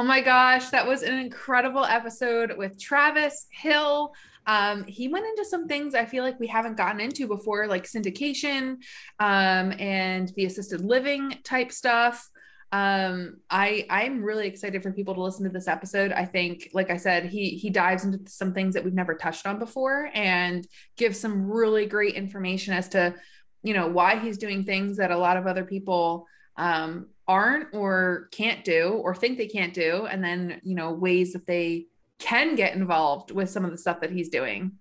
Oh my gosh, that was an incredible episode with Travis Hill. Um, he went into some things I feel like we haven't gotten into before, like syndication um, and the assisted living type stuff. Um, I I'm really excited for people to listen to this episode. I think, like I said, he he dives into some things that we've never touched on before and gives some really great information as to you know why he's doing things that a lot of other people um, aren't or can't do or think they can't do and then you know ways that they can get involved with some of the stuff that he's doing.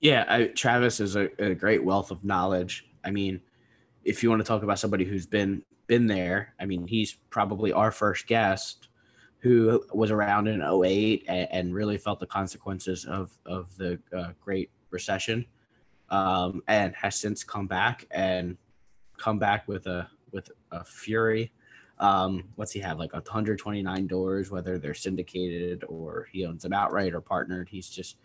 Yeah I, travis is a, a great wealth of knowledge. I mean if you want to talk about somebody who's been been there i mean he's probably our first guest who was around in 08 and, and really felt the consequences of of the uh, great recession um, and has since come back and come back with a with a fury. Um, what's he have like 129 doors, whether they're syndicated or he owns them outright or partnered. He's just,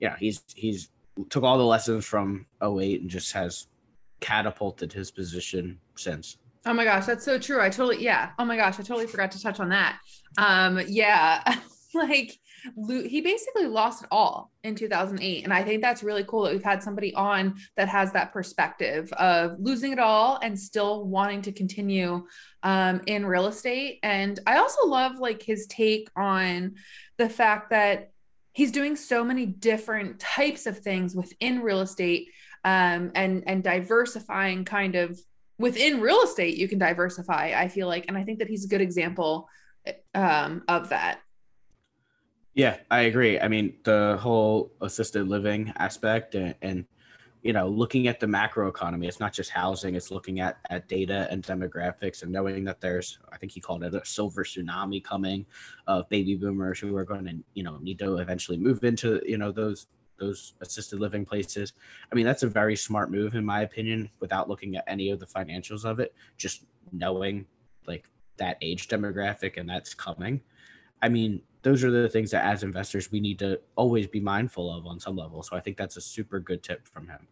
yeah, he's he's took all the lessons from 08 and just has catapulted his position since. Oh my gosh, that's so true. I totally yeah. Oh my gosh, I totally forgot to touch on that. Um, yeah, like he basically lost it all in 2008 and i think that's really cool that we've had somebody on that has that perspective of losing it all and still wanting to continue um, in real estate. And i also love like his take on the fact that he's doing so many different types of things within real estate um, and and diversifying kind of within real estate you can diversify i feel like. And i think that he's a good example um, of that yeah, I agree. I mean, the whole assisted living aspect and, and you know, looking at the macro economy, it's not just housing, it's looking at, at data and demographics and knowing that there's, I think he called it a silver tsunami coming of baby boomers who are going to, you know, need to eventually move into, you know, those, those assisted living places. I mean, that's a very smart move, in my opinion, without looking at any of the financials of it, just knowing like that age demographic and that's coming. I mean, those are the things that as investors we need to always be mindful of on some level. So I think that's a super good tip from him.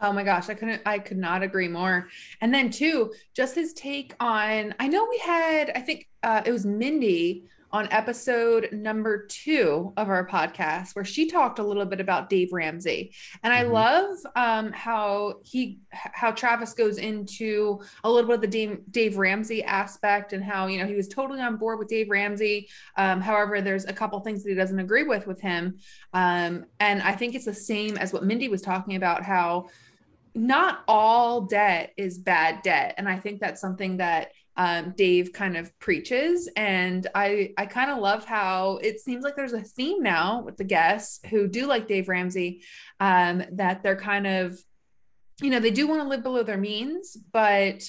Oh my gosh, I couldn't I could not agree more. And then too, just his take on I know we had I think uh, it was Mindy on episode number two of our podcast, where she talked a little bit about Dave Ramsey. And I mm-hmm. love um, how he, how Travis goes into a little bit of the Dave, Dave Ramsey aspect and how, you know, he was totally on board with Dave Ramsey. Um, however, there's a couple things that he doesn't agree with with him. Um, and I think it's the same as what Mindy was talking about, how not all debt is bad debt. And I think that's something that um, Dave kind of preaches. And I, I kind of love how it seems like there's a theme now with the guests who do like Dave Ramsey, um, that they're kind of, you know, they do want to live below their means, but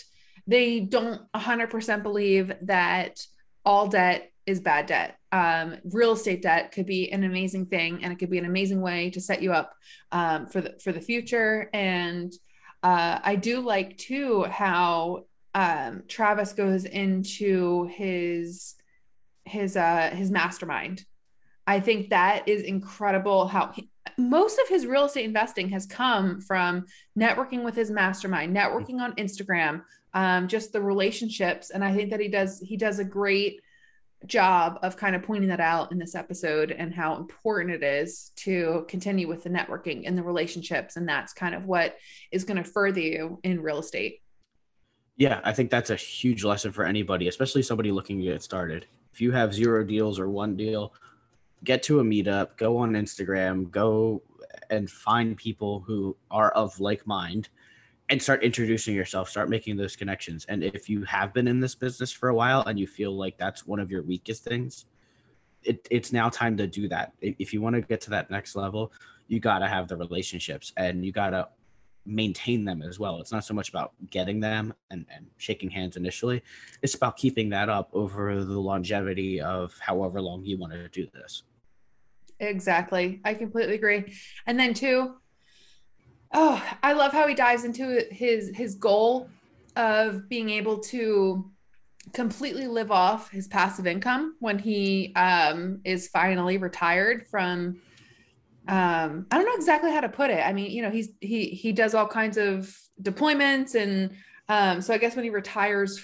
they don't 100% believe that all debt is bad debt. Um, real estate debt could be an amazing thing, and it could be an amazing way to set you up um, for the for the future. And uh, I do like too how um, Travis goes into his his uh his mastermind. I think that is incredible how he, most of his real estate investing has come from networking with his mastermind, networking on Instagram, um, just the relationships. And I think that he does he does a great job of kind of pointing that out in this episode and how important it is to continue with the networking and the relationships. And that's kind of what is going to further you in real estate. Yeah, I think that's a huge lesson for anybody, especially somebody looking to get started. If you have zero deals or one deal, get to a meetup, go on Instagram, go and find people who are of like mind and start introducing yourself, start making those connections. And if you have been in this business for a while and you feel like that's one of your weakest things, it, it's now time to do that. If you want to get to that next level, you got to have the relationships and you got to maintain them as well. It's not so much about getting them and, and shaking hands initially. It's about keeping that up over the longevity of however long you want to do this. Exactly. I completely agree. And then too, oh, I love how he dives into his his goal of being able to completely live off his passive income when he um, is finally retired from um, I don't know exactly how to put it. I mean, you know, he's he he does all kinds of deployments, and um, so I guess when he retires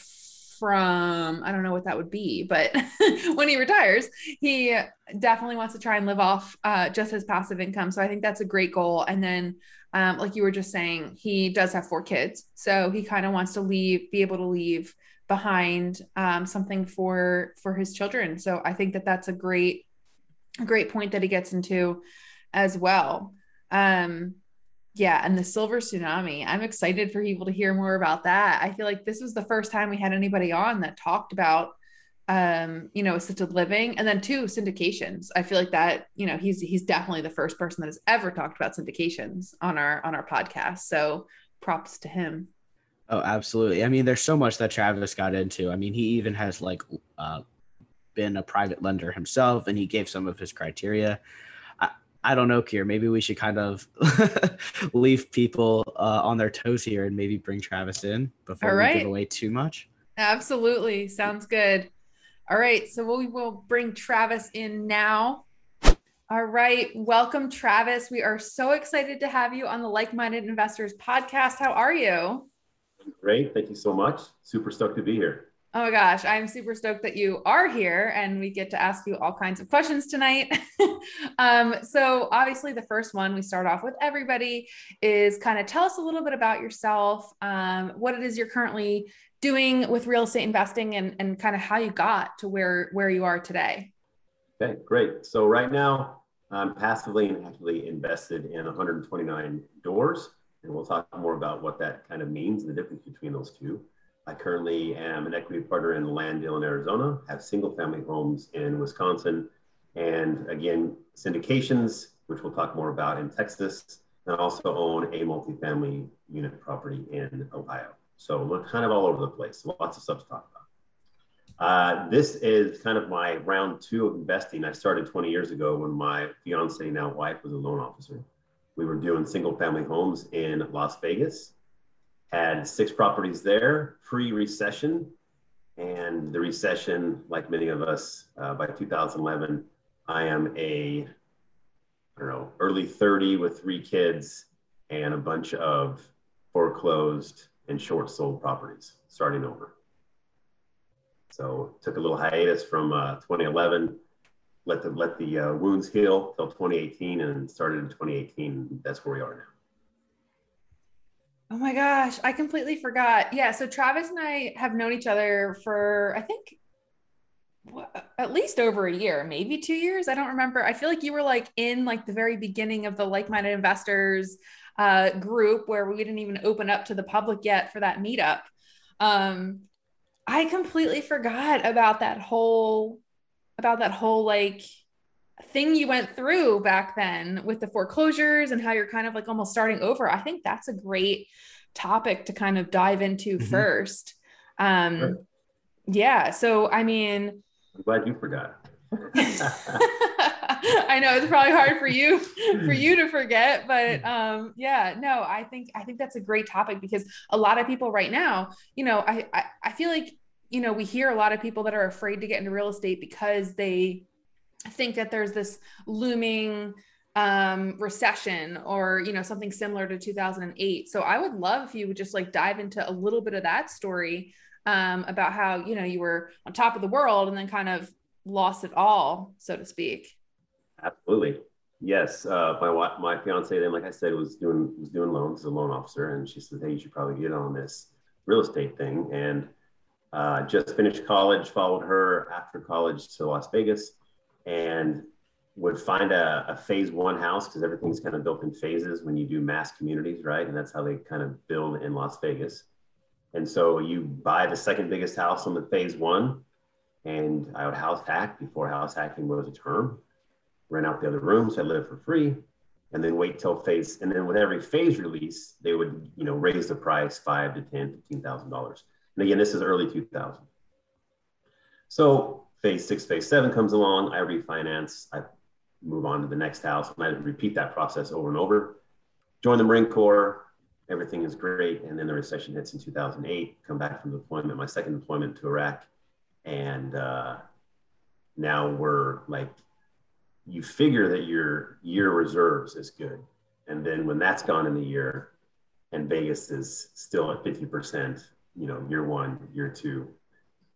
from I don't know what that would be, but when he retires, he definitely wants to try and live off uh, just his passive income. So I think that's a great goal. And then, um, like you were just saying, he does have four kids, so he kind of wants to leave, be able to leave behind um, something for for his children. So I think that that's a great, great point that he gets into as well. Um, yeah, and the silver tsunami. I'm excited for people to hear more about that. I feel like this was the first time we had anybody on that talked about um, you know, assisted living and then two syndications. I feel like that, you know, he's he's definitely the first person that has ever talked about syndications on our on our podcast. So props to him. Oh, absolutely. I mean, there's so much that Travis got into. I mean, he even has like uh, been a private lender himself and he gave some of his criteria. I don't know, Kier. Maybe we should kind of leave people uh, on their toes here and maybe bring Travis in before we give away too much. Absolutely. Sounds good. All right. So we will bring Travis in now. All right. Welcome, Travis. We are so excited to have you on the Like Minded Investors podcast. How are you? Great. Thank you so much. Super stoked to be here. Oh my gosh, I'm super stoked that you are here and we get to ask you all kinds of questions tonight. um, so, obviously, the first one we start off with everybody is kind of tell us a little bit about yourself, um, what it is you're currently doing with real estate investing, and, and kind of how you got to where, where you are today. Okay, great. So, right now, I'm passively and actively invested in 129 doors, and we'll talk more about what that kind of means and the difference between those two. I currently am an equity partner in the land deal in Arizona, have single family homes in Wisconsin, and again, syndications, which we'll talk more about in Texas, and also own a multifamily unit property in Ohio. So we're kind of all over the place. Lots of stuff to talk about. Uh, this is kind of my round two of investing. I started 20 years ago when my fiance, now wife, was a loan officer. We were doing single family homes in Las Vegas had six properties there pre-recession. And the recession like many of us uh, by 2011 i am a i don't know early 30 with three kids and a bunch of foreclosed and short sold properties starting over. So took a little hiatus from uh, 2011 let the let the uh, wounds heal till 2018 and started in 2018 that's where we are now Oh my gosh, I completely forgot. Yeah, so Travis and I have known each other for I think at least over a year, maybe 2 years. I don't remember. I feel like you were like in like the very beginning of the like-minded investors uh, group where we didn't even open up to the public yet for that meetup. Um, I completely forgot about that whole about that whole like thing you went through back then with the foreclosures and how you're kind of like almost starting over i think that's a great topic to kind of dive into mm-hmm. first um sure. yeah so i mean i'm glad you forgot I know it's probably hard for you for you to forget, but um, yeah, no, I think I think that's a great topic because a lot of people right now, you know, I, I I feel like you know we hear a lot of people that are afraid to get into real estate because they think that there's this looming um recession or you know something similar to 2008 so i would love if you would just like dive into a little bit of that story um about how you know you were on top of the world and then kind of lost it all so to speak. Absolutely. Yes uh my my fiance then like i said was doing was doing loans as a loan officer and she said hey you should probably get on this real estate thing. And uh just finished college followed her after college to las vegas and would find a, a phase one house because everything's kind of built in phases when you do mass communities, right? And that's how they kind of build in Las Vegas. And so you buy the second biggest house on the phase one, and I would house hack before house hacking was a term, rent out the other rooms, I live for free, and then wait till phase. And then with every phase release, they would, you know, raise the price five to ten, fifteen thousand dollars. And again, this is early 2000. So phase six, phase seven comes along, I refinance, I move on to the next house, and I repeat that process over and over. Join the Marine Corps, everything is great, and then the recession hits in 2008. Come back from deployment, my second deployment to Iraq, and uh, now we're like, you figure that your year reserves is good, and then when that's gone in the year, and Vegas is still at 50%, you know, year one, year two,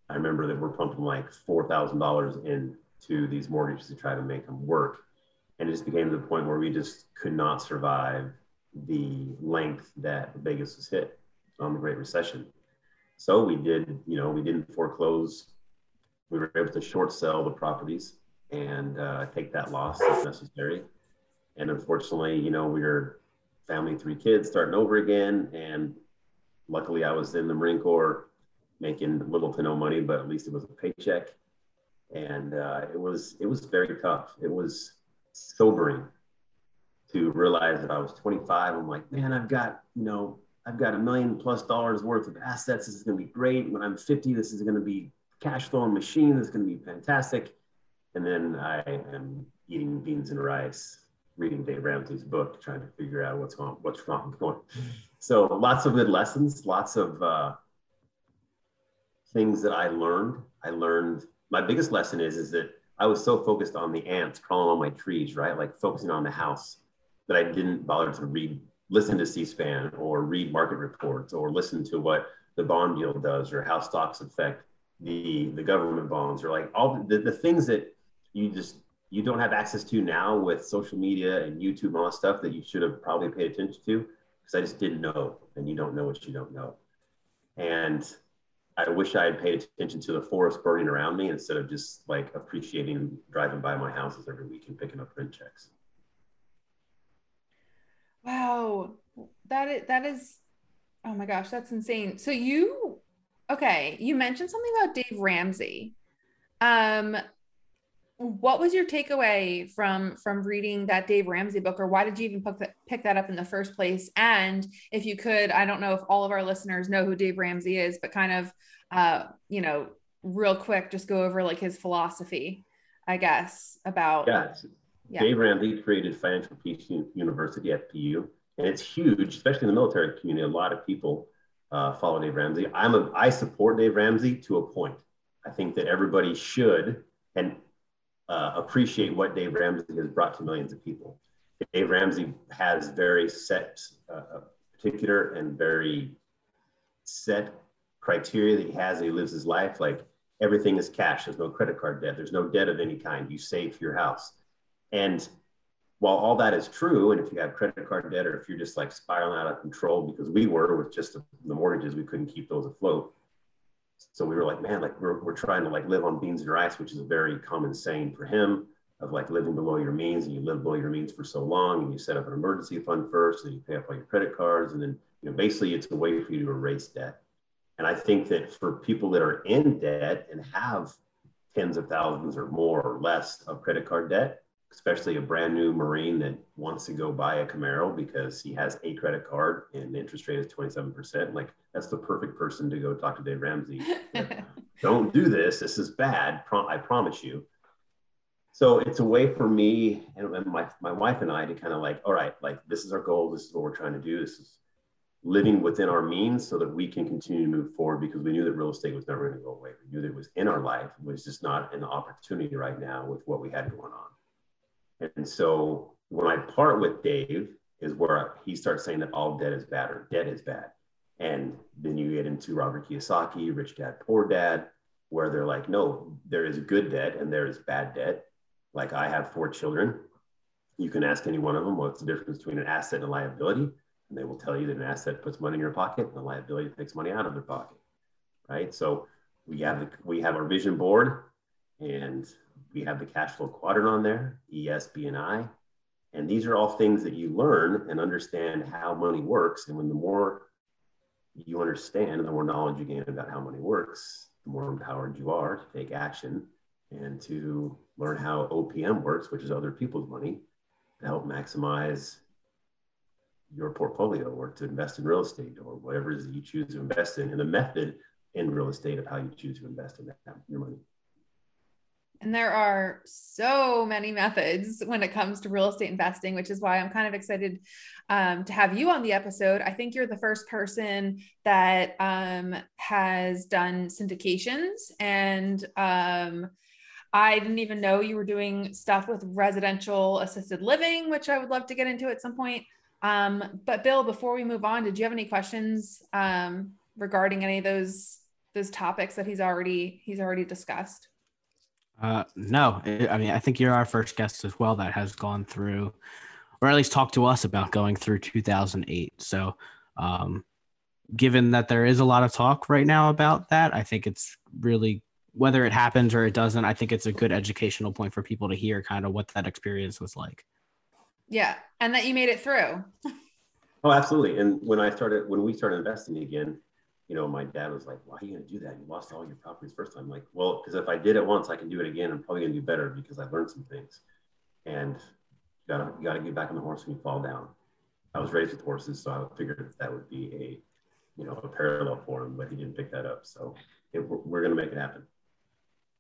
I remember that we're pumping like four thousand dollars into these mortgages to try to make them work, and it just became to the point where we just could not survive the length that Vegas was hit on the Great Recession. So we did, you know, we didn't foreclose. We were able to short sell the properties and uh, take that loss if necessary. And unfortunately, you know, we were family, three kids, starting over again. And luckily, I was in the Marine Corps, making little to no money, but at least it was a paycheck. And uh, it was it was very tough. It was sobering to realize that I was 25. I'm like, man, I've got you know I've got a million plus dollars worth of assets. This is going to be great. When I'm 50, this is going to be cash flowing machine. This is going to be fantastic. And then I am eating beans and rice reading Dave Ramsey's book, trying to figure out what's wrong, what's wrong going. So lots of good lessons, lots of uh, things that I learned. I learned my biggest lesson is is that I was so focused on the ants crawling on my trees, right? Like focusing on the house that I didn't bother to read, listen to C-SPAN or read market reports or listen to what the bond yield does or how stocks affect the the government bonds or like all the, the things that you just you don't have access to now with social media and YouTube and all that stuff that you should have probably paid attention to because I just didn't know. And you don't know what you don't know. And I wish I had paid attention to the forest burning around me instead of just like appreciating driving by my houses every week and picking up rent checks. Wow. That is, that is, oh my gosh, that's insane. So you, okay, you mentioned something about Dave Ramsey. Um, what was your takeaway from from reading that Dave Ramsey book, or why did you even pick that, pick that up in the first place? And if you could, I don't know if all of our listeners know who Dave Ramsey is, but kind of, uh, you know, real quick, just go over like his philosophy, I guess, about. Yeah, yeah. Dave Ramsey created Financial Peace University FPU, and it's huge, especially in the military community. A lot of people uh, follow Dave Ramsey. I'm a I support Dave Ramsey to a point. I think that everybody should and uh, appreciate what Dave Ramsey has brought to millions of people. Dave Ramsey has very set, uh, particular and very set criteria that he has. he lives his life like everything is cash. There's no credit card debt. There's no debt of any kind. You save for your house. And while all that is true, and if you have credit card debt or if you're just like spiraling out of control, because we were with just the mortgages, we couldn't keep those afloat so we were like, man, like we're, we're trying to like live on beans and rice, which is a very common saying for him of like living below your means and you live below your means for so long and you set up an emergency fund first and you pay off all your credit cards and then you know basically it's a way for you to erase debt. And i think that for people that are in debt and have tens of thousands or more or less of credit card debt especially a brand new Marine that wants to go buy a Camaro because he has a credit card and the interest rate is 27%. Like that's the perfect person to go talk to Dave Ramsey. Don't do this. This is bad. I promise you. So it's a way for me and my, my wife and I to kind of like, all right, like this is our goal. This is what we're trying to do. This is living within our means so that we can continue to move forward because we knew that real estate was never going to go away. We knew that it was in our life. It was just not an opportunity right now with what we had going on. And so when I part with Dave, is where he starts saying that all debt is bad or debt is bad. And then you get into Robert Kiyosaki, Rich Dad, Poor Dad, where they're like, no, there is good debt and there is bad debt. Like I have four children. You can ask any one of them what's the difference between an asset and a liability. And they will tell you that an asset puts money in your pocket and a liability takes money out of their pocket. Right. So we have the, we have our vision board and we have the cash flow quadrant on there, ES, B, and these are all things that you learn and understand how money works. And when the more you understand and the more knowledge you gain about how money works, the more empowered you are to take action and to learn how OPM works, which is other people's money, to help maximize your portfolio or to invest in real estate or whatever it is that you choose to invest in and the method in real estate of how you choose to invest in that, your money. And there are so many methods when it comes to real estate investing, which is why I'm kind of excited um, to have you on the episode. I think you're the first person that um, has done syndications. And um, I didn't even know you were doing stuff with residential assisted living, which I would love to get into at some point. Um, but Bill, before we move on, did you have any questions um, regarding any of those those topics that he's already he's already discussed? Uh, no, I mean I think you're our first guest as well that has gone through, or at least talked to us about going through 2008. So, um, given that there is a lot of talk right now about that, I think it's really whether it happens or it doesn't. I think it's a good educational point for people to hear kind of what that experience was like. Yeah, and that you made it through. oh, absolutely. And when I started, when we started investing again, you know, my dad was like, "Why are you going to do that? You lost all your properties first time." I'm like, well, because if I did it once, I can do it again. I'm probably going to do better because I learned some things. And you gotta you gotta get back on the horse when you fall down. I was raised with horses, so I figured that would be a you know a parallel for him, but he didn't pick that up. So it, we're, we're going to make it happen.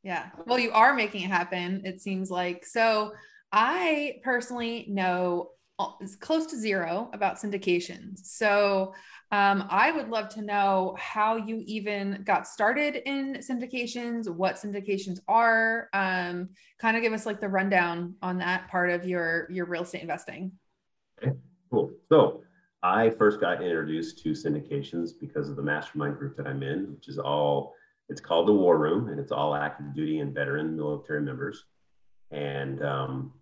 Yeah. Well, you are making it happen. It seems like so. I personally know close to zero about syndications. So um, I would love to know how you even got started in syndications, what syndications are. Um, kind of give us like the rundown on that part of your your real estate investing. Okay, cool. So I first got introduced to syndications because of the mastermind group that I'm in, which is all it's called the War Room, and it's all active duty and veteran military members. And um,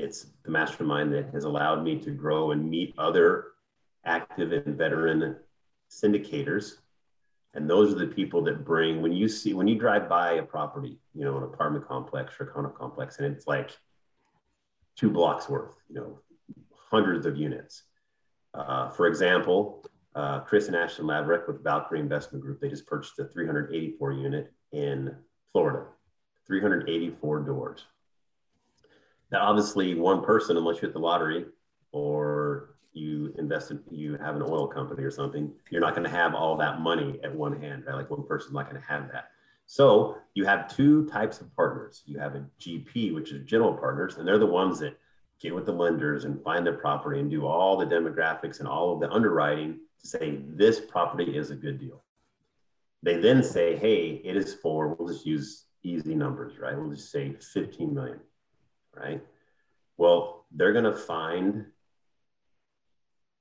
it's the mastermind that has allowed me to grow and meet other active and veteran syndicators. And those are the people that bring, when you see, when you drive by a property, you know, an apartment complex or a condo complex, and it's like two blocks worth, you know, hundreds of units. Uh, for example, uh, Chris and Ashton Laverick with Valkyrie Investment Group, they just purchased a 384 unit in Florida, 384 doors that obviously one person, unless you hit the lottery or you invest in, you have an oil company or something, you're not going to have all that money at one hand, right? Like one person's not going to have that. So you have two types of partners. You have a GP, which is general partners, and they're the ones that get with the lenders and find the property and do all the demographics and all of the underwriting to say this property is a good deal. They then say, hey, it is for, we'll just use easy numbers, right? We'll just say 15 million right? Well, they're going to find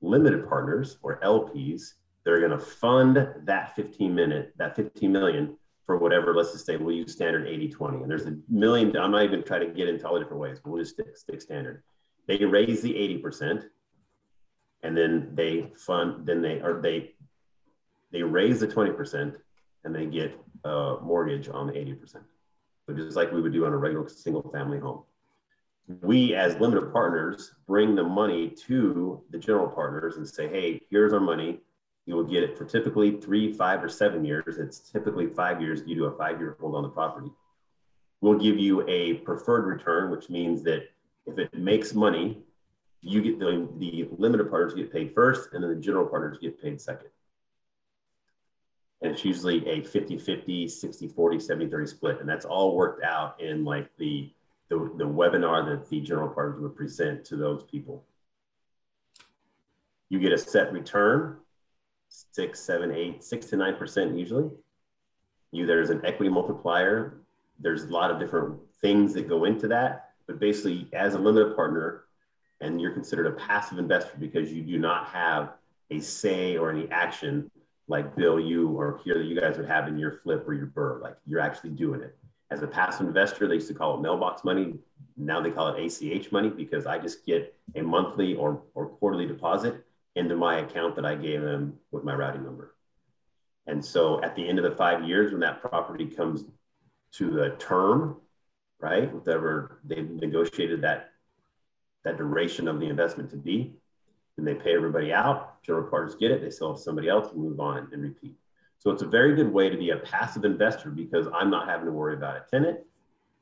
limited partners or LPs. They're going to fund that 15 minute, that 15 million for whatever, let's just say we'll use standard 80 20. And there's a million, I'm not even trying to get into all the different ways, but we'll just stick, stick standard. They raise the 80% and then they fund, then they, or they, they raise the 20% and they get a mortgage on the 80%. So just like we would do on a regular single family home we as limited partners bring the money to the general partners and say, hey, here's our money. You will get it for typically three, five, or seven years. It's typically five years. You do a five year hold on the property. We'll give you a preferred return, which means that if it makes money, you get the, the limited partners get paid first, and then the general partners get paid second. And it's usually a 50 50, 60 40, 70 30 split. And that's all worked out in like the the, the webinar that the general partners would present to those people. You get a set return, six, seven, eight, six to nine percent usually. You there's an equity multiplier. There's a lot of different things that go into that, but basically, as a limited partner, and you're considered a passive investor because you do not have a say or any action like Bill, you or Kier that you guys would have in your flip or your BRRRR. Like you're actually doing it as a passive investor, they used to call it mailbox money. Now they call it ACH money because I just get a monthly or, or quarterly deposit into my account that I gave them with my routing number. And so at the end of the five years, when that property comes to the term, right, whatever they've negotiated that that duration of the investment to be, then they pay everybody out. General partners get it, they sell it to somebody else and move on and repeat. So it's a very good way to be a passive investor because I'm not having to worry about a tenant.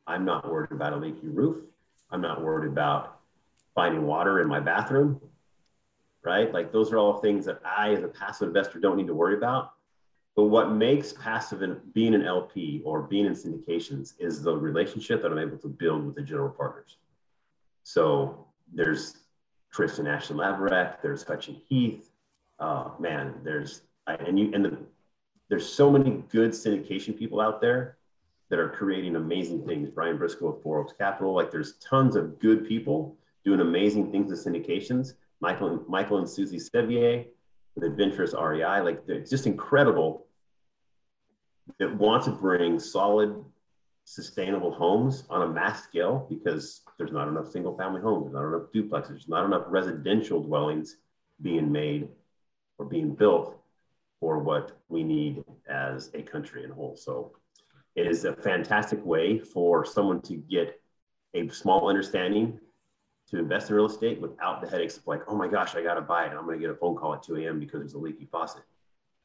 I'm not worried about a leaky roof. I'm not worried about finding water in my bathroom, right? Like those are all things that I, as a passive investor, don't need to worry about. But what makes passive in being an LP or being in syndications is the relationship that I'm able to build with the general partners. So there's Chris and Ashton Laverack, there's Hutchin Heath. Oh man, there's and you and the there's so many good syndication people out there that are creating amazing things. Brian Briscoe of Four Oaks Capital, like there's tons of good people doing amazing things with syndications. Michael, Michael and Susie Sevier with Adventurous REI, like it's just incredible that want to bring solid, sustainable homes on a mass scale because there's not enough single family homes, there's not enough duplexes, there's not enough residential dwellings being made or being built for what we need as a country in whole. So it is a fantastic way for someone to get a small understanding to invest in real estate without the headaches of like, oh my gosh, I got to buy it. I'm going to get a phone call at 2 a.m. because there's a leaky faucet.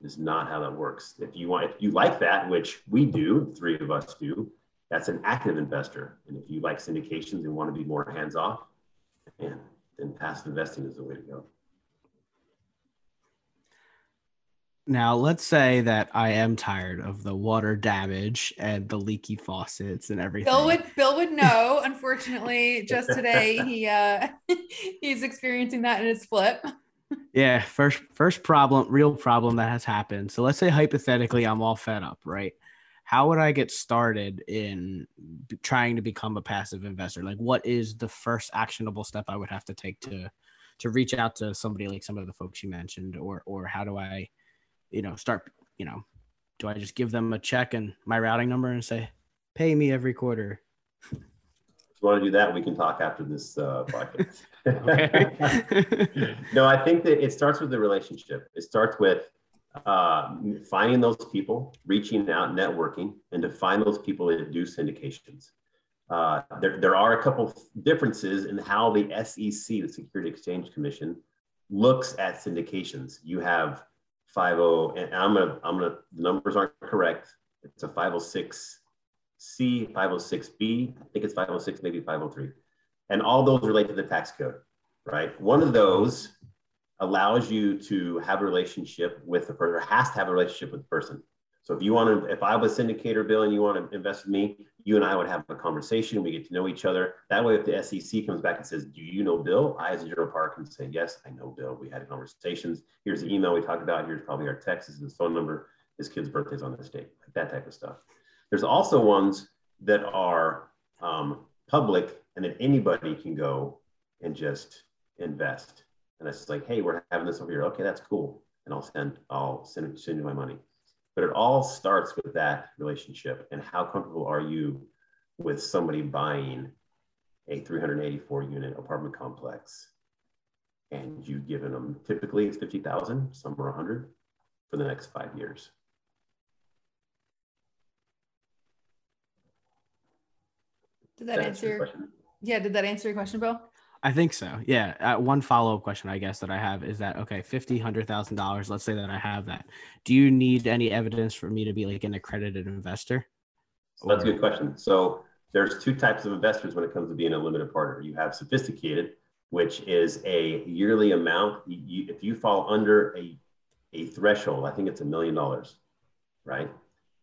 It's not how that works. If you want, if you like that, which we do, three of us do, that's an active investor. And if you like syndications and want to be more hands off, and then passive investing is the way to go. Now, let's say that I am tired of the water damage and the leaky faucets and everything. Bill would Bill would know. Unfortunately, just today he uh he's experiencing that in his flip. Yeah, first first problem, real problem that has happened. So let's say hypothetically I'm all fed up, right? How would I get started in trying to become a passive investor? Like what is the first actionable step I would have to take to to reach out to somebody like some of the folks you mentioned or or how do I you know, start, you know, do I just give them a check and my routing number and say, pay me every quarter? If you want to do that, we can talk after this uh, podcast. no, I think that it starts with the relationship. It starts with uh, finding those people, reaching out, networking, and to find those people that do syndications. Uh, there, there are a couple differences in how the SEC, the Security Exchange Commission, looks at syndications. You have 50 and I'm gonna I'm gonna the numbers aren't correct. It's a 506 C, 506B, I think it's 506, maybe 503. And all those relate to the tax code, right? One of those allows you to have a relationship with the person, or has to have a relationship with the person. So if you want to, if I was syndicator bill and you want to invest with me, you and I would have a conversation. We get to know each other. That way, if the SEC comes back and says, "Do you know Bill?" I, as a general partner, can say, "Yes, I know Bill. We had conversations. Here's the email we talked about. Here's probably our text. This is his phone number. His kid's birthday's on this date." Like that type of stuff. There's also ones that are um, public and that anybody can go and just invest. And it's like, "Hey, we're having this over here. Okay, that's cool." And I'll send I'll send send you my money. But it all starts with that relationship and how comfortable are you with somebody buying a 384 unit apartment complex and you've given them typically it's 50,000, some are 100 for the next five years. Did that, that answer your question? Yeah, did that answer your question, Bill? I think so. Yeah. Uh, one follow up question, I guess, that I have is that okay, fifty, hundred thousand dollars. Let's say that I have that. Do you need any evidence for me to be like an accredited investor? So that's a good question. So there's two types of investors when it comes to being a limited partner. You have sophisticated, which is a yearly amount. You, if you fall under a a threshold, I think it's a million dollars, right?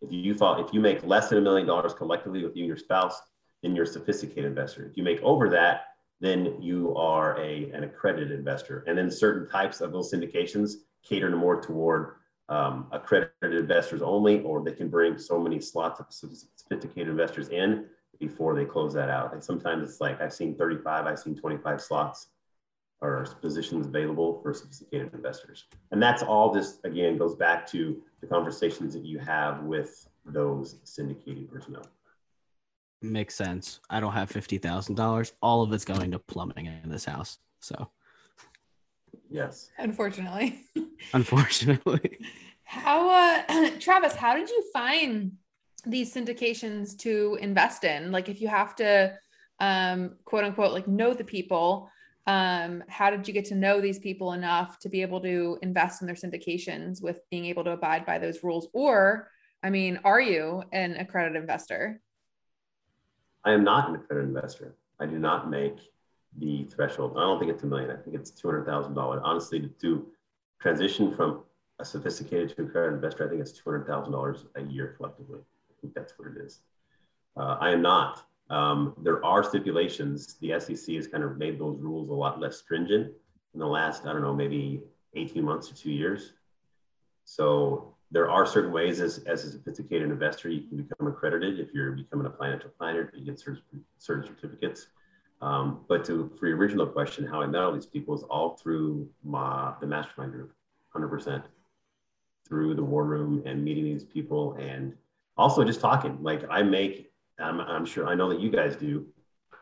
If you fall, if you make less than a million dollars collectively with you and your spouse, then you're a sophisticated investor. If you make over that, then you are a, an accredited investor. And then certain types of those syndications cater more toward um, accredited investors only, or they can bring so many slots of sophisticated investors in before they close that out. And sometimes it's like I've seen 35, I've seen 25 slots or positions available for sophisticated investors. And that's all just, again, goes back to the conversations that you have with those syndicated personnel. Makes sense. I don't have fifty thousand dollars. All of it's going to plumbing in this house. So yes. Unfortunately. Unfortunately. How uh Travis, how did you find these syndications to invest in? Like if you have to um quote unquote like know the people, um, how did you get to know these people enough to be able to invest in their syndications with being able to abide by those rules? Or I mean, are you an accredited investor? I am not an accredited investor. I do not make the threshold. I don't think it's a million. I think it's two hundred thousand dollars. Honestly, to, transition from a sophisticated to accredited investor, I think it's two hundred thousand dollars a year collectively. I think that's what it is. Uh, I am not. Um, there are stipulations. The SEC has kind of made those rules a lot less stringent in the last, I don't know, maybe 18 months or two years. So there are certain ways as, as a sophisticated investor you can become accredited if you're becoming a financial planner you get certain, certain certificates um, but to for your original question how i met all these people is all through my the mastermind group 100% through the war room and meeting these people and also just talking. Like I make, I'm, I'm sure I know that you guys do.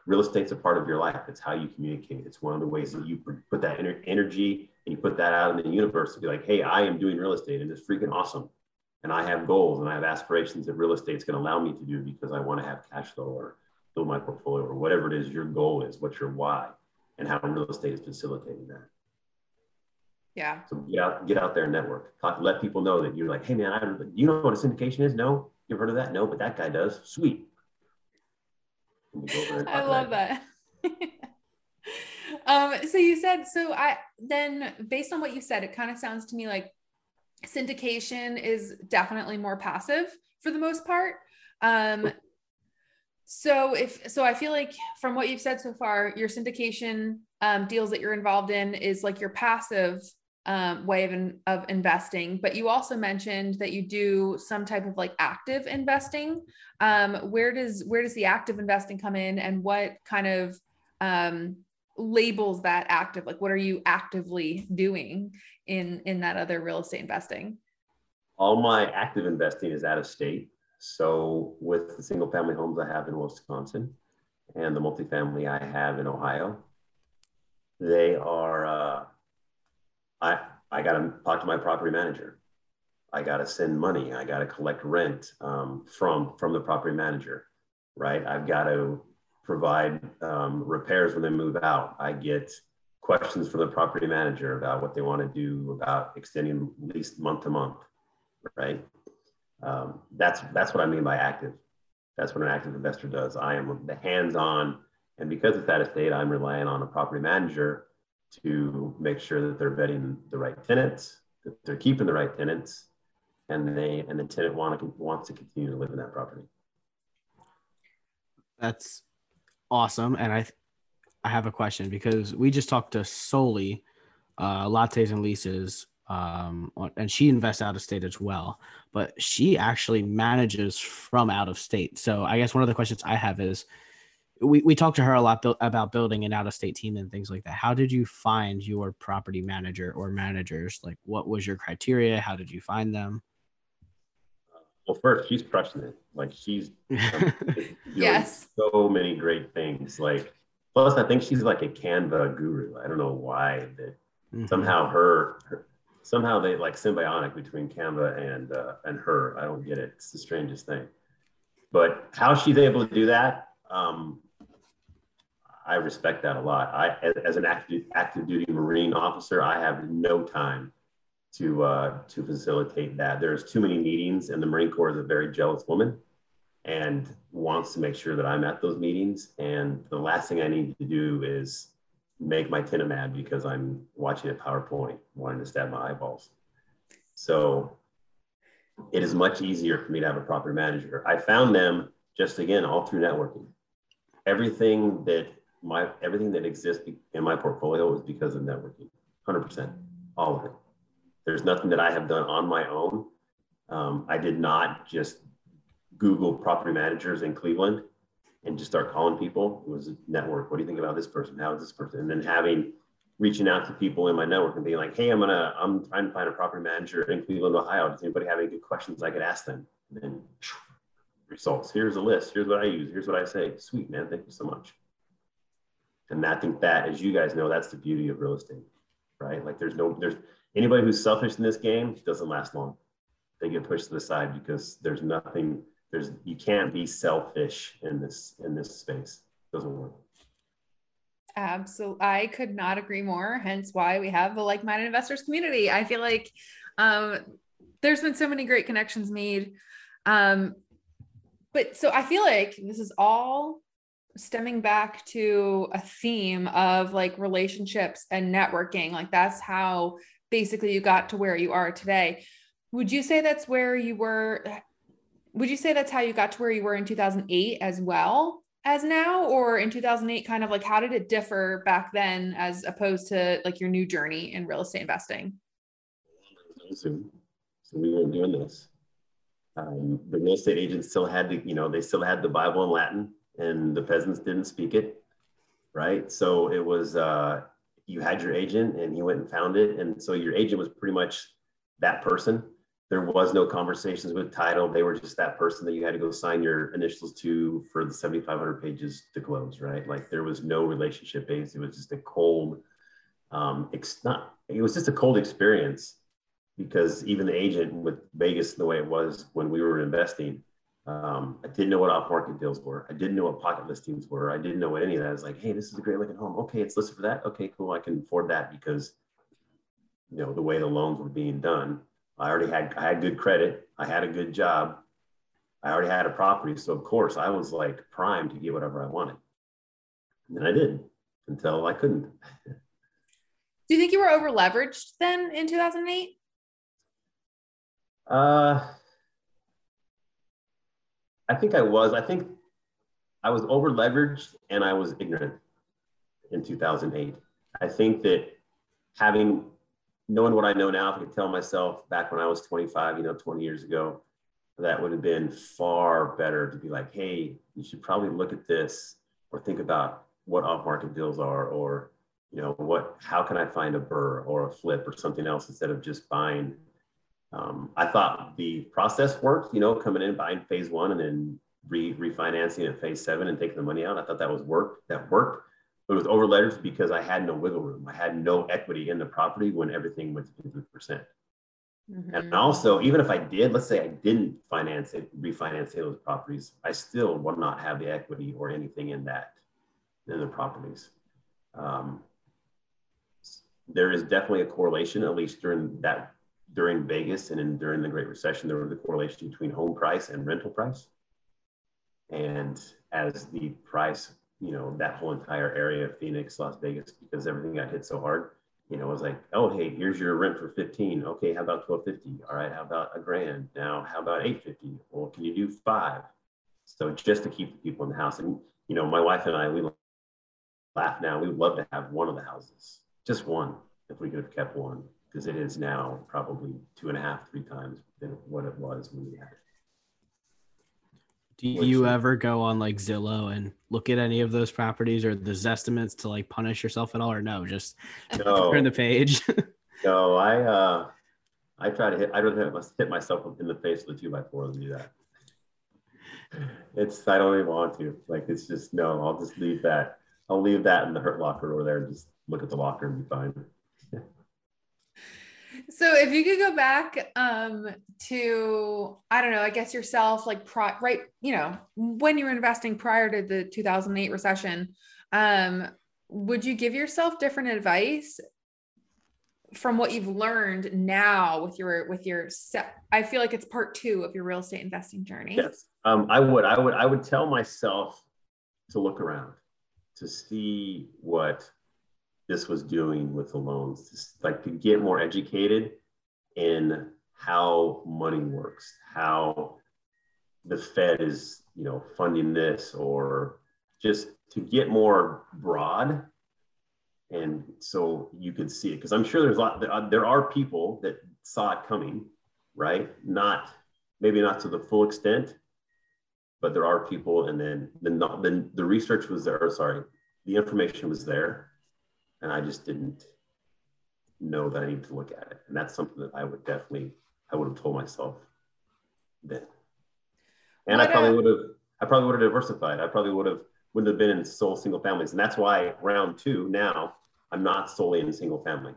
Real estate's a part of your life. It's how you communicate. It's one of the ways that you put that energy and you put that out in the universe to be like, hey, I am doing real estate and it's freaking awesome. And I have goals and I have aspirations that real estate's going to allow me to do because I want to have cash flow or build my portfolio or whatever it is your goal is, what's your why, and how real estate is facilitating that. Yeah. So get out, get out there and network. Talk, let people know that you're like, hey man, I, you know what a syndication is? No, you've heard of that? No, but that guy does. Sweet. I love that. um, so you said so. I then based on what you said, it kind of sounds to me like syndication is definitely more passive for the most part. Um, so if so, I feel like from what you've said so far, your syndication um, deals that you're involved in is like your passive um, way of, in, of investing. But you also mentioned that you do some type of like active investing. Um, where does where does the active investing come in, and what kind of um, labels that active? Like, what are you actively doing in in that other real estate investing? All my active investing is out of state. So with the single family homes I have in Wisconsin and the multifamily I have in Ohio, they are. Uh, I I got to talk to my property manager. I got to send money. I got to collect rent um, from from the property manager, right? I've got to provide um, repairs when they move out. I get questions from the property manager about what they want to do about extending lease month to month, right? Um, that's that's what I mean by active. That's what an active investor does. I am the hands-on, and because it's out of state, I'm relying on a property manager to make sure that they're vetting the right tenants, that they're keeping the right tenants, and they and the tenant want to wants to continue to live in that property. That's awesome, and I I have a question because we just talked to Soli, uh, lattes and leases, um, and she invests out of state as well, but she actually manages from out of state. So I guess one of the questions I have is we, we talked to her a lot bu- about building an out of state team and things like that. How did you find your property manager or managers? Like, what was your criteria? How did you find them? Well, first, she's crushing it. Like, she's yes, so many great things. Like, plus, I think she's like a Canva guru. I don't know why that mm-hmm. somehow her, her, somehow they like symbiotic between Canva and uh, and her. I don't get it. It's the strangest thing. But how she's able to do that, um, I respect that a lot. I, as an active, active duty Marine officer, I have no time to uh, to facilitate that. There's too many meetings, and the Marine Corps is a very jealous woman, and wants to make sure that I'm at those meetings. And the last thing I need to do is make my tenant mad because I'm watching a PowerPoint, wanting to stab my eyeballs. So it is much easier for me to have a proper manager. I found them just again all through networking. Everything that my everything that exists in my portfolio is because of networking 100% all of it there's nothing that i have done on my own. Um, i did not just google property managers in cleveland and just start calling people. It was network. What do you think about this person? How is this person? And then having reaching out to people in my network and being like hey i'm gonna i'm trying to find a property manager in cleveland ohio. Does anybody have any good questions i could ask them? And then results. Here's a list. Here's what i use. Here's what i say. Sweet man. Thank you so much. And I think that, as you guys know, that's the beauty of real estate, right? Like there's no, there's anybody who's selfish in this game doesn't last long. They get pushed to the side because there's nothing, there's, you can't be selfish in this, in this space. It doesn't work. Absolutely. I could not agree more. Hence why we have the like-minded investors community. I feel like um, there's been so many great connections made. Um, but so I feel like this is all stemming back to a theme of like relationships and networking like that's how basically you got to where you are today. Would you say that's where you were would you say that's how you got to where you were in 2008 as well as now? Or in 2008 kind of like how did it differ back then as opposed to like your new journey in real estate investing? So, so we weren't doing this. Um, the real estate agents still had to you know they still had the bible in latin and the peasants didn't speak it, right? So it was uh, you had your agent and he went and found it, and so your agent was pretty much that person. there was no conversations with title. They were just that person that you had to go sign your initials to for the 7,500 pages to close, right? Like there was no relationship base. It was just a cold, um, it's not, it was just a cold experience because even the agent with Vegas, the way it was when we were investing, um, I didn't know what off market deals were. I didn't know what pocket listings were. I didn't know what any of that. I was like, hey, this is a great looking home. Okay, it's listed for that. Okay, cool. I can afford that because, you know, the way the loans were being done I already had I had good credit. I had a good job. I already had a property, so of course I was like primed to get whatever I wanted. And then I did until I couldn't. Do you think you were over leveraged then in 2008? Uh, I think I was. I think I was over leveraged and I was ignorant in 2008. I think that having knowing what I know now, if I could tell myself back when I was 25, you know, 20 years ago, that would have been far better to be like, hey, you should probably look at this or think about what off-market deals are, or you know, what how can I find a burr or a flip or something else instead of just buying. Um, I thought the process worked, you know, coming in buying phase one and then re- refinancing at phase seven and taking the money out. I thought that was work that worked but it was over letters because I had no wiggle room. I had no equity in the property when everything went to 50%. percent mm hmm And also, even if I did, let's say I didn't finance it, refinance those properties, I still would not have the equity or anything in that, in the properties. Um, there is definitely a correlation, at least during that, during Vegas and in, during the Great Recession, there was a correlation between home price and rental price. And as the price you know, that whole entire area of Phoenix, Las Vegas, because everything got hit so hard. You know, it was like, oh, hey, here's your rent for 15. Okay, how about 1250? All right, how about a grand? Now, how about 850? Well, can you do five? So just to keep the people in the house. And, you know, my wife and I, we laugh now. We would love to have one of the houses, just one, if we could have kept one, because it is now probably two and a half, three times than what it was when we had it. Do you ever go on like Zillow and look at any of those properties or the estimates to like punish yourself at all, or no? Just no. turn the page. no, I uh, I try to hit. I don't hit, hit myself in the face with a two by four to do that. It's I don't even want to. Like it's just no. I'll just leave that. I'll leave that in the hurt locker over there and just look at the locker and be fine. So if you could go back um, to, I don't know, I guess yourself, like pri- right, you know, when you were investing prior to the 2008 recession, um, would you give yourself different advice from what you've learned now with your with your set? I feel like it's part two of your real estate investing journey. Yes, um, I would. I would. I would tell myself to look around, to see what this was doing with the loans, just like to get more educated in how money works, how the Fed is, you know, funding this, or just to get more broad. And so you could see it because I'm sure there's a lot. There are people that saw it coming, right? Not maybe not to the full extent, but there are people. And then the the, the research was there. Sorry, the information was there and I just didn't know that I needed to look at it. And that's something that I would definitely, I would have told myself then. And what uh, I probably would have, I probably would have diversified. I probably would have, wouldn't have been in sole single families. And that's why round two now, I'm not solely in single family.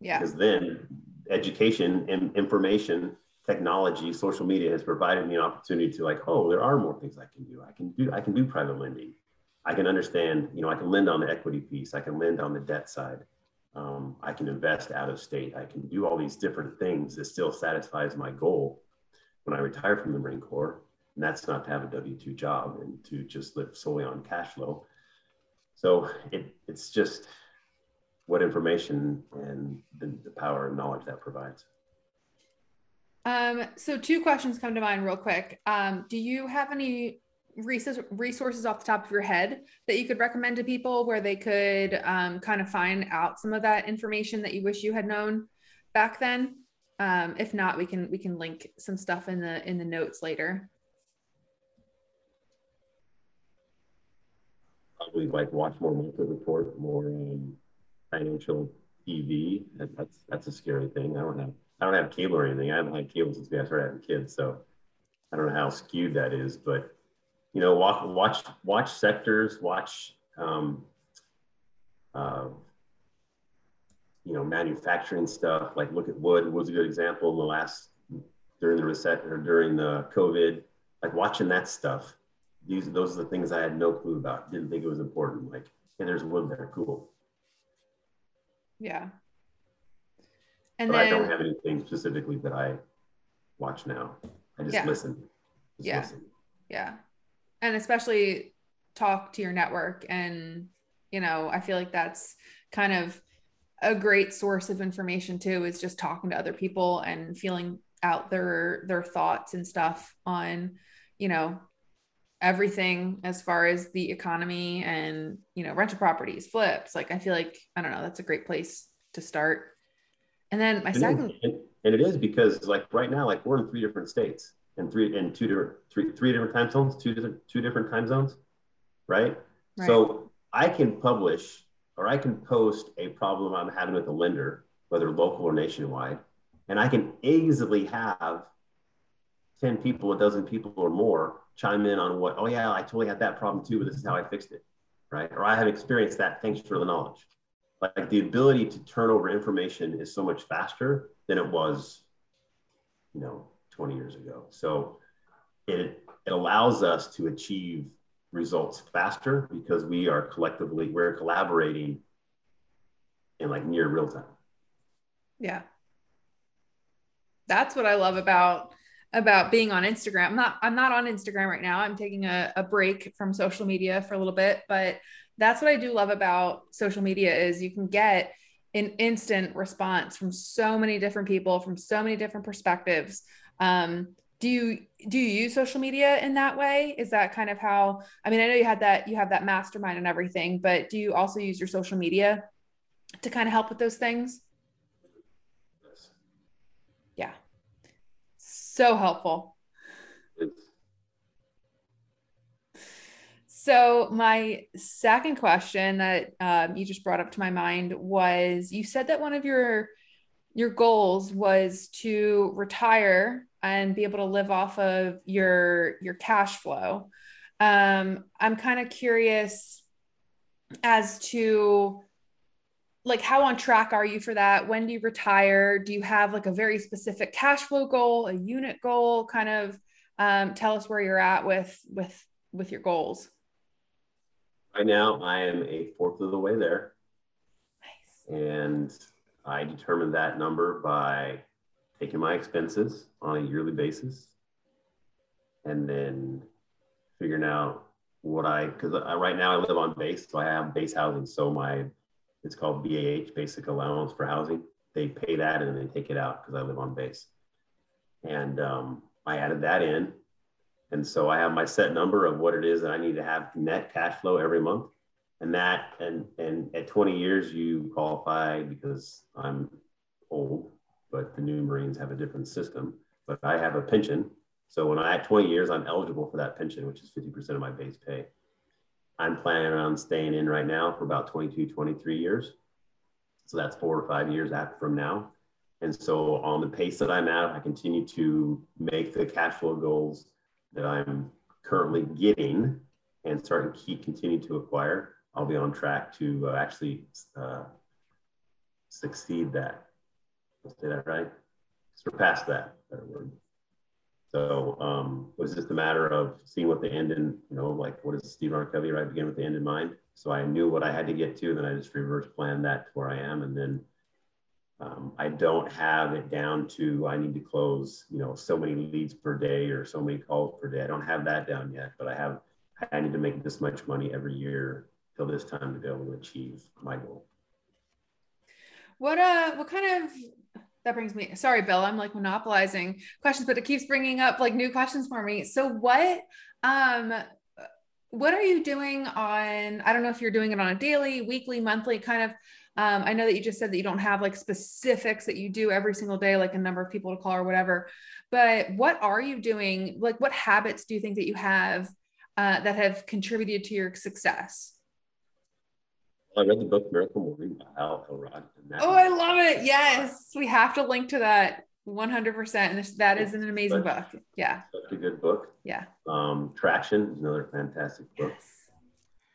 Yeah. Because then education and information, technology, social media has provided me an opportunity to like, oh, there are more things I can do. I can do, I can do private lending. I can understand, you know, I can lend on the equity piece, I can lend on the debt side, um, I can invest out of state, I can do all these different things that still satisfies my goal when I retire from the Marine Corps. And that's not to have a W 2 job and to just live solely on cash flow. So it, it's just what information and the, the power and knowledge that provides. Um, so two questions come to mind real quick. Um, do you have any resources off the top of your head that you could recommend to people where they could um, kind of find out some of that information that you wish you had known back then um, if not we can we can link some stuff in the in the notes later probably like watch more market report more um, financial tv that, that's that's a scary thing i don't have I don't have cable or anything. I haven't had cable since we started having kids, so I don't know how skewed that is. But you know, watch watch watch sectors, watch um, uh, you know manufacturing stuff. Like look at wood was a good example in the last during the recession or during the COVID. Like watching that stuff. These those are the things I had no clue about. Didn't think it was important. Like, hey, there's wood there, cool. Yeah. And but then, I don't have anything specifically that I watch now. I just yeah. listen. Just yeah. Listen. Yeah. And especially talk to your network. And, you know, I feel like that's kind of a great source of information too, is just talking to other people and feeling out their their thoughts and stuff on, you know, everything as far as the economy and you know rental properties flips. Like i feel like i don't know that's a great place to start. And then my and second and, and, it is because like right now like we're in three different states and three and two different three three different time zones two different two different time zones right? right. So i can publish or i can post a problem i'm having with a lender whether local or nationwide and i can easily have 10 people a dozen people or more chime in on what oh yeah i totally had that problem too but this is how i fixed it right? Or i have experienced that. Thanks for the knowledge. Like the ability to turn over information is so much faster than it was you know 20 years ago. So it it allows us to achieve results faster because we are collectively we're collaborating in like near real time. Yeah. That's what i love about about being on instagram. I'm not i'm not on instagram right now. I'm taking a, a break from social media for a little bit but that's what I do love about social media is you can get an instant response from so many different people from so many different perspectives. Um, do you do you use social media in that way? Is that kind of how? I mean, I know you had that you have that mastermind and everything, but do you also use your social media to kind of help with those things? Yeah, so helpful. So, my second question that um, you just brought up to my mind was you said that one of your your goals was to retire and be able to live off of your your cash flow. Um, I'm kind of curious as to like how on track are you for that? When do you retire? Do you have like a very specific cash flow goal, a unit goal? Kind of um, tell us where you're at with with with your goals. Right now, I am a fourth of the way there. Nice. And I determined that number by taking my expenses on a yearly basis and then figuring out what I, because right now I live on base, so I have base housing. So my, it's called BAH, Basic Allowance for Housing. They pay that and then they take it out because I live on base. And um, I added that in and so I have my set number of what it is that I need to have net cash flow every month. And that, and, and at 20 years, you qualify because I'm old, but the new Marines have a different system. But I have a pension. So when I at 20 years, I'm eligible for that pension, which is 50% of my base pay. I'm planning on staying in right now for about 22, 23 years. So that's four or five years after from now. And so on the pace that I'm at, I continue to make the cash flow goals that I'm currently getting and starting to keep continue to acquire, I'll be on track to uh, actually uh, succeed that. Let's say that right. Surpass that. Better word. So um, it was just a matter of seeing what the end in, you know, like what is Steve R. Right? Begin with the end in mind. So I knew what I had to get to, and then I just reverse planned that to where I am, and then um, I don't have it down to I need to close, you know, so many leads per day or so many calls per day. I don't have that down yet, but I have I need to make this much money every year till this time to be able to achieve my goal. What uh what kind of that brings me sorry bill i'm like monopolizing questions but it keeps bringing up like new questions for me so what um what are you doing on i don't know if you're doing it on a daily weekly monthly kind of um, I know that you just said that you don't have like specifics that you do every single day, like a number of people to call or whatever. But what are you doing? Like, what habits do you think that you have uh, that have contributed to your success? I read the book Miracle Morning by Hal Elrod. Oh, I love it. Yes. We have to link to that 100%. And this, that is an amazing book. Yeah. Such a good book. Yeah. Um, Traction is another fantastic book. Yes.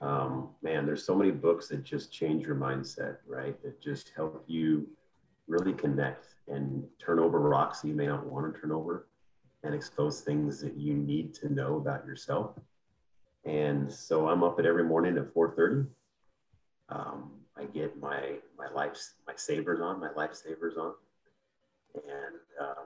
Um, man, there's so many books that just change your mindset, right? That just help you really connect and turn over rocks that you may not want to turn over and expose things that you need to know about yourself. And so I'm up at every morning at 4:30. Um, I get my my life my savers on, my lifesavers on, and uh,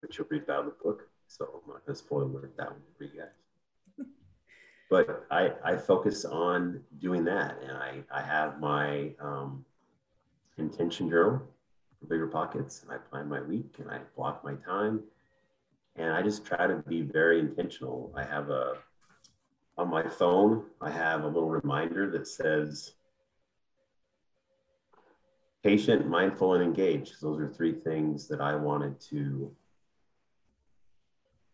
which you'll read about in the book. So I'm not going to spoil that one for you guys. but I, I focus on doing that, and I, I have my um, intention journal for BiggerPockets, and I plan my week, and I block my time, and I just try to be very intentional. I have a on my phone, I have a little reminder that says patient, mindful, and engaged. Those are three things that I wanted to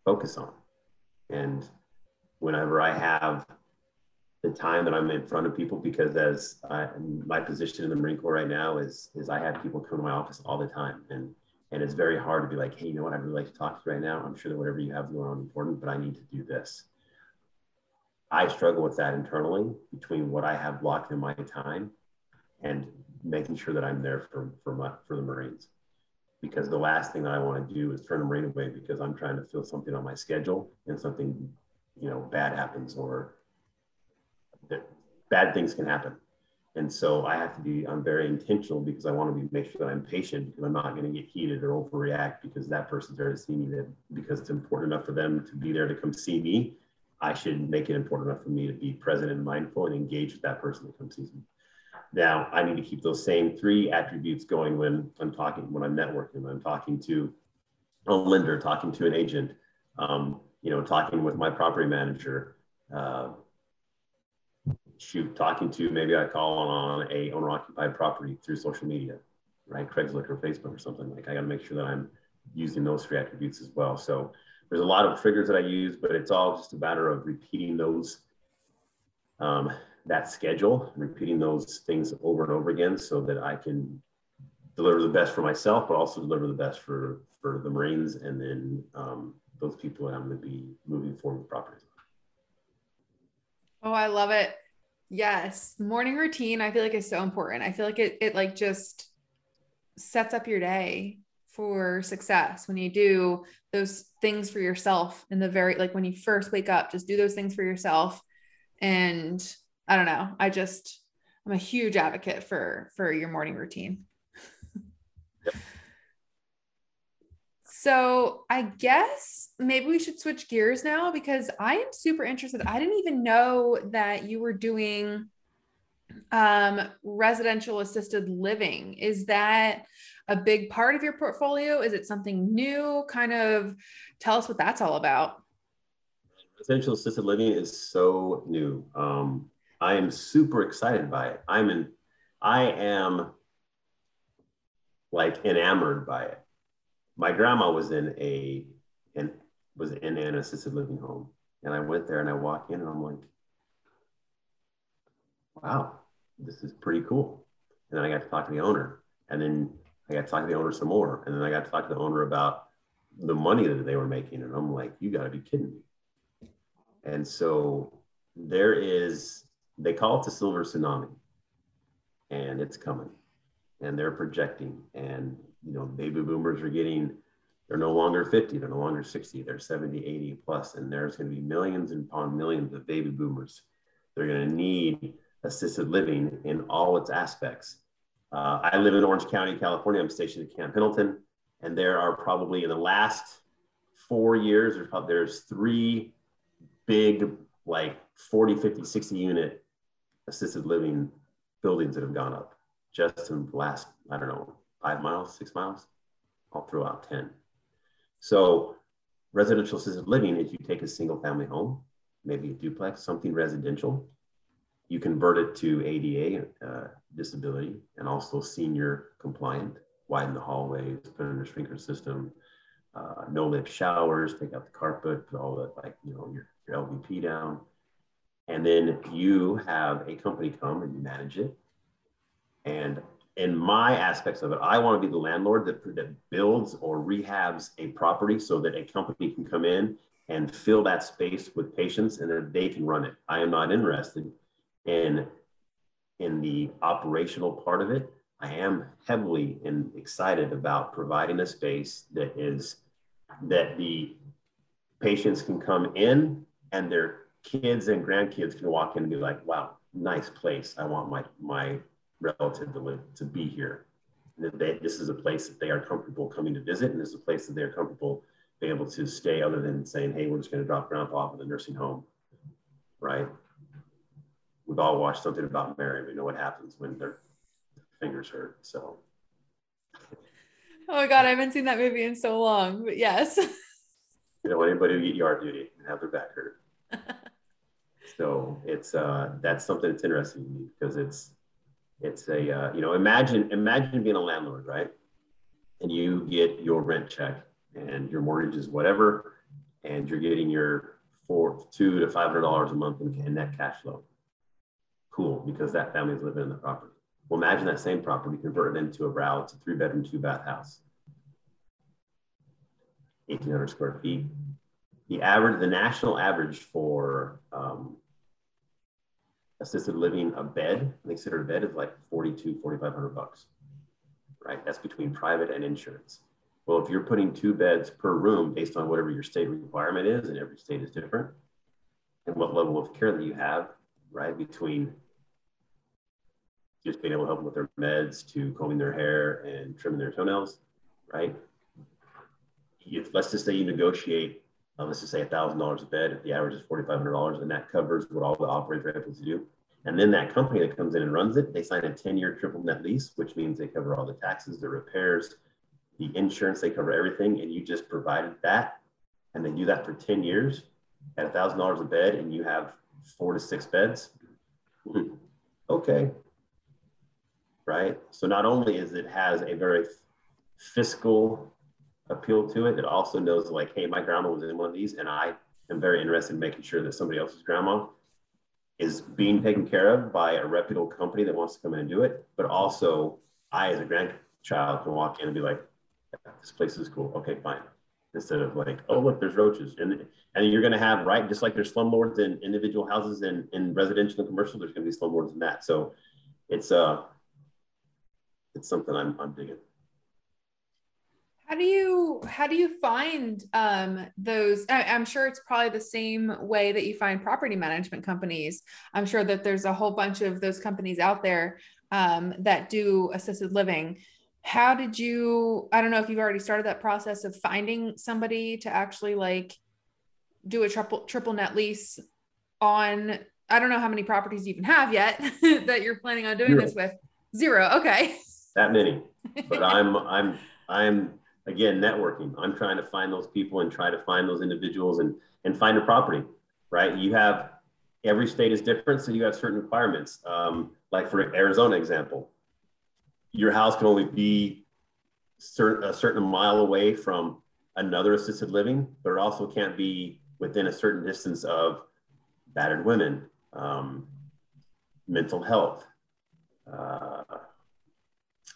focus on. And whenever I have the time that I'm in front of people, because as I, my position in the Marine Corps right now is, is I have people come to my office all the time. And, and it's very hard to be like, hey, you know what, I'd really like to talk to you right now. I'm sure that whatever you have going on is important, but I need to do this. I struggle with that internally between what I have blocked in my time and making sure that I'm there for, for, my, for the Marines. Because the last thing that I want to do is turn a Marine away because I'm trying to fill something on my schedule and something, you know, bad happens or bad things can happen. And so I have to be, I'm very intentional because I want to be, make sure that I'm patient because I'm not going to get heated or overreact because that person's there to see me that because it's important enough for them to be there to come see me. I should make it important enough for me to be present and mindful and engage with that person that comes sees me. Now, I need to keep those same three attributes going when I'm talking, when I'm networking, when I'm talking to a lender, talking to an agent, um, you know, talking with my property manager, uh, shoot, talking to maybe I call on, a owner occupied property through social media, right? Craigslist or Facebook or something like I got to make sure that I'm using those three attributes as well. So there's a lot of triggers that I use, but it's all just a matter of repeating those um, that schedule, repeating those things over and over again so that I can deliver the best for myself, but also deliver the best for, for the Marines and then um, those people that I'm going to be moving forward with properties. Oh, I love it. Yes. Morning routine, I feel like is so important. I feel like it, it like just sets up your day for success when you do those things for yourself in the very like when you first wake up just do those things for yourself and I don't know. I just I'm a huge advocate for for your morning routine. yep. So I guess maybe we should switch gears now because I am super interested. I didn't even know that you were doing um, residential assisted living. Is that a big part of your portfolio? Is it something new? Kind of tell us what that's all about. Residential assisted living is so new. Um, I am super excited by it. I'm in, I am like enamored by it. My grandma was in a, and was in an assisted living home. And I went there and I walk in and I'm like, wow, this is pretty cool. And then I got to talk to the owner. And then I got to talk to the owner some more. And then I got to talk to the owner about the money that they were making. And I'm like, you got to be kidding me. And so there is they call it the silver tsunami and it's coming and they're projecting and you know baby boomers are getting they're no longer 50 they're no longer 60 they're 70 80 plus and there's going to be millions and upon millions of baby boomers. They're going to need assisted living in all its aspects. Uh, i live in orange county california. I'm stationed at camp pendleton and there are probably in the last four years there's probably there's three big like 40 50 60 unit assisted living buildings that have gone up just in the last, I don't know, five miles, six miles. I'll throw out 10. So residential assisted living is you take a single family home, maybe a duplex, something residential, you convert it to ADA uh, disability and also senior compliant, widen the hallways, put in a sprinkler system, uh, no lip showers, take out the carpet, put all the like, you know, your, your LVP down and then you have a company come and you manage it. And in my aspects of it, I want to be the landlord that, that builds or rehabs a property so that a company can come in and fill that space with patients and then they can run it. I am not interested in in the operational part of it. I am heavily and excited about providing a space that is that the patients can come in and their kids and grandkids can walk in and be like, wow, nice place. I want my my relative to live to be here. And they, this is a place that they are comfortable coming to visit, and this is a place that they're comfortable being able to stay other than saying, hey, we're just going to drop grandpa off at the nursing home, right? We've all watched something about Mary. We know what happens when their fingers hurt. So. Oh my God, I haven't seen that movie in so long, but yes. you know, anybody who get yard duty and have their back hurt. so it's uh, that's something that's interesting to me because it's it's a uh, you know imagine imagine being a landlord right, and you get your rent check and your mortgage is whatever, and you're getting your four two to five hundred dollars a month in, net cash flow. Cool, because that family is living in the property. Well, imagine that same property converted into a row. It's a three bedroom, two bath house. 1,800 square feet. The average, the national average for um, assisted living, a bed, considered a bed is like 42, 4,500 bucks, right? That's between private and insurance. Well, if you're putting two beds per room based on whatever your state requirement is, and every state is different, and what level of care that you have, right? Between just being able to help them with their meds to combing their hair and trimming their toenails, right? If, let's just say you negotiate, uh, let's just say $1,000 a bed, if the average is $4,500, and that covers what all the operators are able to do. And then that company that comes in and runs it, they sign a 10 year triple net lease, which means they cover all the taxes, the repairs, the insurance, they cover everything. And you just provided that. And they do that for 10 years at $1,000 a bed, and you have four to six beds. Okay, right? So not only is it has a very fiscal appeal to it, it also knows like, hey, my grandma was in one of these, and I am very interested in making sure that somebody else's grandma is being taken care of by a reputable company that wants to come in and do it. But also, I as a grandchild can walk in and be like, this place is cool. Okay, fine. Instead of like, oh look, there's roaches, and and you're going to have right, just like there's slumlords in individual houses and in residential and commercial, there's going to be slumlords in that. So it's uh it's something I'm, I'm digging. How do you how do you find um, those? I, am sure it's probably the same way that you find property management companies. I'm sure that there's a whole bunch of those companies out there um, that do assisted living. How did you? I don't know if you've already started that process of finding somebody to actually like do a triple triple net lease on. I don't know how many properties you even have yet that you're planning on doing Zero. this with. Zero. Okay that many, but I'm I'm I'm again networking. I'm trying to find those people and try to find those individuals and and find a property. Right? You have every state is different, so you have certain requirements. Um, like for Arizona example, your house can only be certain a certain mile away from another assisted living, but it also can't be within a certain distance of battered women, um, mental health, uh,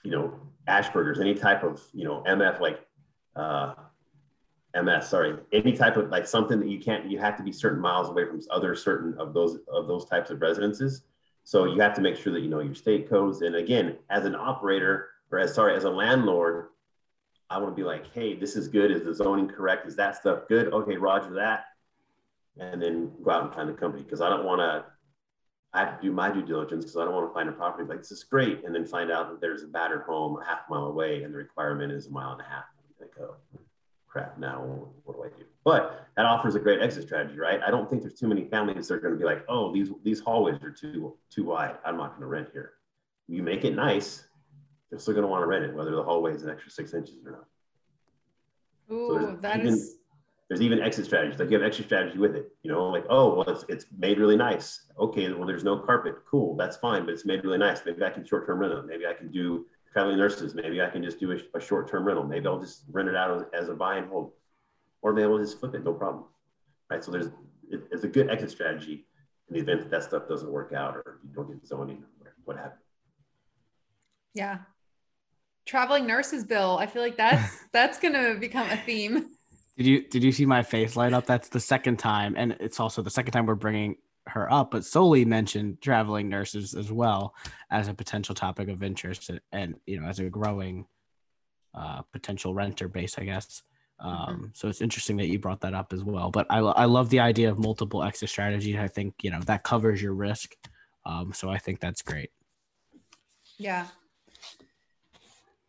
you know, Asperger's, any type of, you know, MF, like uh, MS, sorry, any type of like something that you can't, you have to be certain miles away from other certain of those of those types of residences. So you have to make sure that you know your state codes. And again, as an operator or as sorry, as a landlord, I want to be like, hey, this is good. Is the zoning correct? Is that stuff good? Okay, Roger that. And then go out and find the company because I don't want to I have to do my due diligence because I don't want to find a property like this is great and then find out that there's a battered home a half mile away and the requirement is a mile and a half. I'm like, oh crap, now what do I do? But that offers a great exit strategy, right? I don't think there's too many families that are going to be like, oh, these these hallways are too too wide. I'm not going to rent here. You make it nice, they're still going to want to rent it, whether the hallway is an extra six inches or not. Ooh, so that even, is there's even exit strategies. Like you have exit strategy with it. You know, like oh well, it's it's made really nice. Okay, well there's no carpet. Cool, that's fine, but it's made really nice. Maybe I can short term rental. Maybe I can do traveling nurses. Maybe I can just do a, a short term rental. Maybe I'll just rent it out as, a buy and hold, or maybe I'll just flip it. No problem. Right. So there's it, it's a good exit strategy. in the event that that stuff doesn't work out or you don't get zoning, or what have. Yeah. Traveling nurses bill. I feel like that's that's gonna become a theme. Did you did you see my face light up? That's the second time, and it's also the second time we're bringing her up. But Soli mentioned traveling nurses as well as a potential topic of interest, and, and you know, as a growing uh, potential renter base, I guess. Um, mm-hmm. So it's interesting that you brought that up as well. But I, I love the idea of multiple exit strategies. I think you know that covers your risk. Um, so I think that's great. Yeah.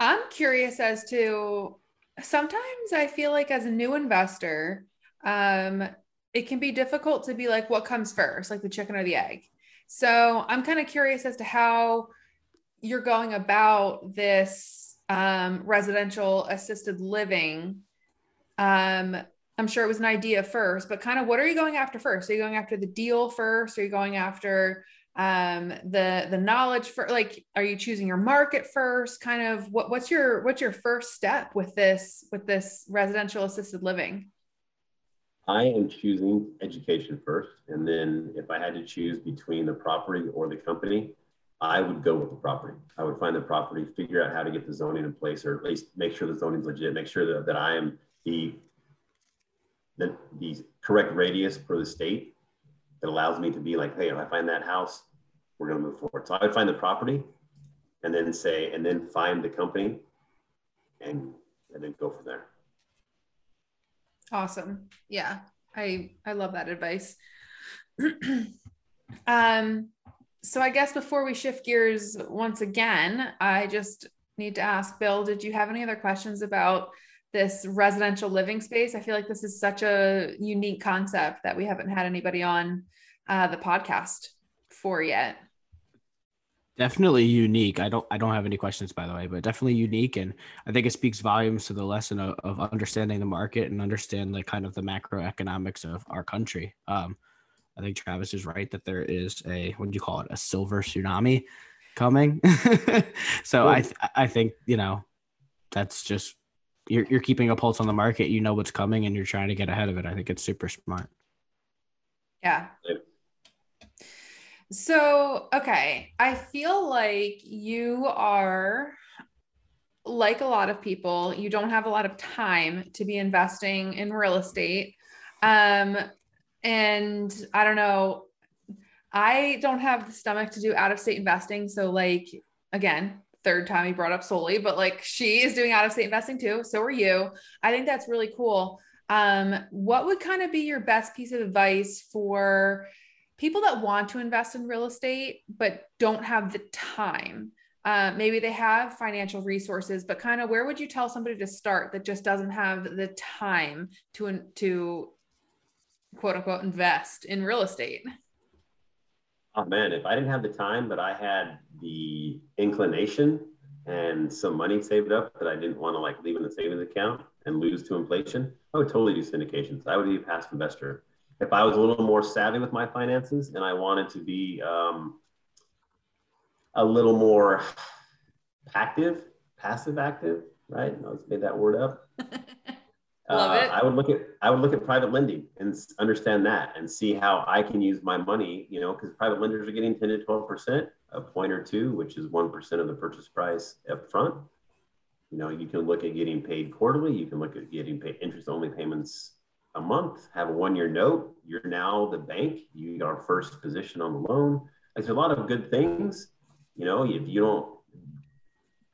I'm curious as to sometimes I feel like as a new investor, um, it can be difficult to be like, what comes first, like the chicken or the egg. So I'm kind of curious as to how you're going about this um, residential assisted living. Um, I'm sure it was an idea first, but kind of what are you going after first? Are you going after the deal first? Are you going after um the the knowledge for like are you choosing your market first? Kind of what what's your what's your first step with this with this residential assisted living? I am choosing education first and then if i had to choose between the property or the company i would go with the property. I would find the property figure out how to get the zoning in place or at least make sure the zoning's legit make sure that, that i am the the, the correct radius for the state that allows me to be like, hey, if I find that house, we're going to move forward. So I would find the property and then say, and then find the company and, and then go from there. Awesome. Yeah. I, I love that advice. um, so I guess before we shift gears once again, I just need to ask Bill, did you have any other questions about this residential living space. I feel like this is such a unique concept that we haven't had anybody on uh, the podcast for yet. Definitely unique. I don't I don't have any questions by the way, but definitely unique and I think it speaks volumes to the lesson of, of understanding the market and understand the kind of the macroeconomics of our country. Um, I think Travis is right that there is a what do you call it a silver tsunami coming. so I th- I think you know that's just you're you're keeping a pulse on the market. You know what's coming, and you're trying to get ahead of it. I think it's super smart. Yeah. So, okay, I feel like you are like a lot of people, you don't have a lot of time to be investing in real estate. Um, and I don't know, I don't have the stomach to do out of state investing. So, like, again, third time he brought up Soli, but like she is doing out of state investing too. So are you. I think that's really cool. Um, what would kind of be your best piece of advice for people that want to invest in real estate but don't have the time? Uh, maybe they have financial resources, but kind of where would you tell somebody to start that just doesn't have the time to to quote unquote invest in real estate? Oh man, if I didn't have the time, but I had the inclination and some money saved up that I didn't want to like leave in the savings account and lose to inflation, I would totally do syndications. I would be a passive investor. If I was a little more savvy with my finances and I wanted to be um, a little more active, passive active, right? I just made that word up. Love uh. I would look at I would look at private lending and understand that and see how I can use my money. You know, because private lenders are getting ten to twelve percent, a point or two, which is one percent of the purchase price up front. You know, you can look at getting paid quarterly. You can look at getting paid interest only payments a month. Have a one year note. You're now the bank. You are first position on the loan. Like, there's a lot of good things. You know, if you don't,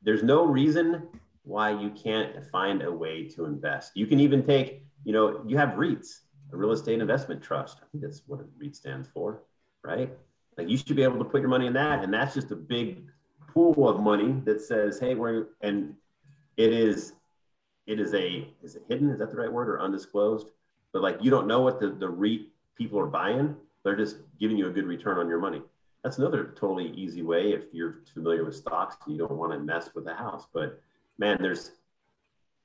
there's no reason why you can't find a way to invest. You can even take, you know, you have REITs, a real estate investment trust. I think that's what a REIT stands for, right? Like you should be able to put your money in that. And that's just a big pool of money that says, hey, we're, and it is, it is a, is it hidden? Is that the right word or undisclosed? But like you don't know what the, the REIT people are buying. They're just giving you a good return on your money. That's another totally easy way if you're familiar with stocks and you don't want to mess with the house. But man, there's,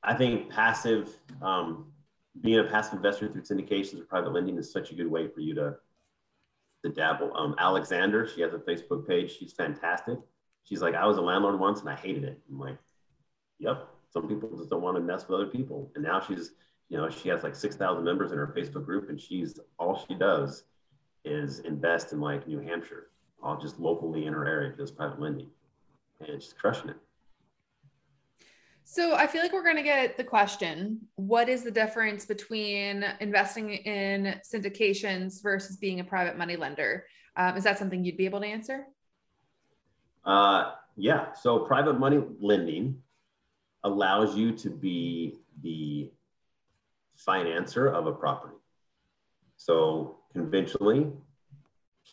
I think passive, um, being a passive investor through syndications or private lending is such a good way for you to, to dabble. Um, Alexander, she has a Facebook page. She's fantastic. She's like, I was a landlord once and I hated it. I'm like, yep. Some people just don't want to mess with other people. And now she's, you know, she has like 6,000 members in her Facebook group and she's all she does is invest in like New Hampshire, all just locally in her area, just private lending, and she's crushing it. So I feel like we're going to get the question what is the difference between investing in syndications versus being a private money lender? Um, is that something you'd be able to answer? Uh, yeah. So private money lending allows you to be the financer of a property. So conventionally,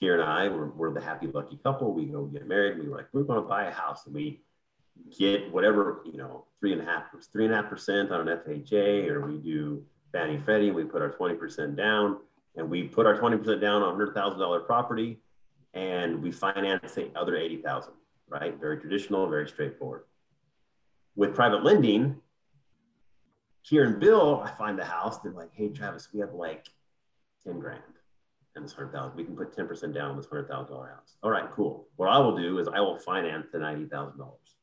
Kier and I, we're, we're the happy lucky couple. We go get married. We were like, we're going to buy a house, and we get whatever you know, three and a half, three and a half percent on an FHA, or we do Fannie Freddie. We put our twenty percent down, and we put our twenty percent down on a hundred thousand dollar property, and we finance the other eighty thousand. Right? Very traditional, very straightforward. With private lending, Kier and Bill, I find the house. They're like, "Hey, Travis, we have like ten grand." and this hundred thousand. We can put ten percent down on this hundred thousand dollar house. All right, cool. What I will do is I will finance the ninety thousand dollars.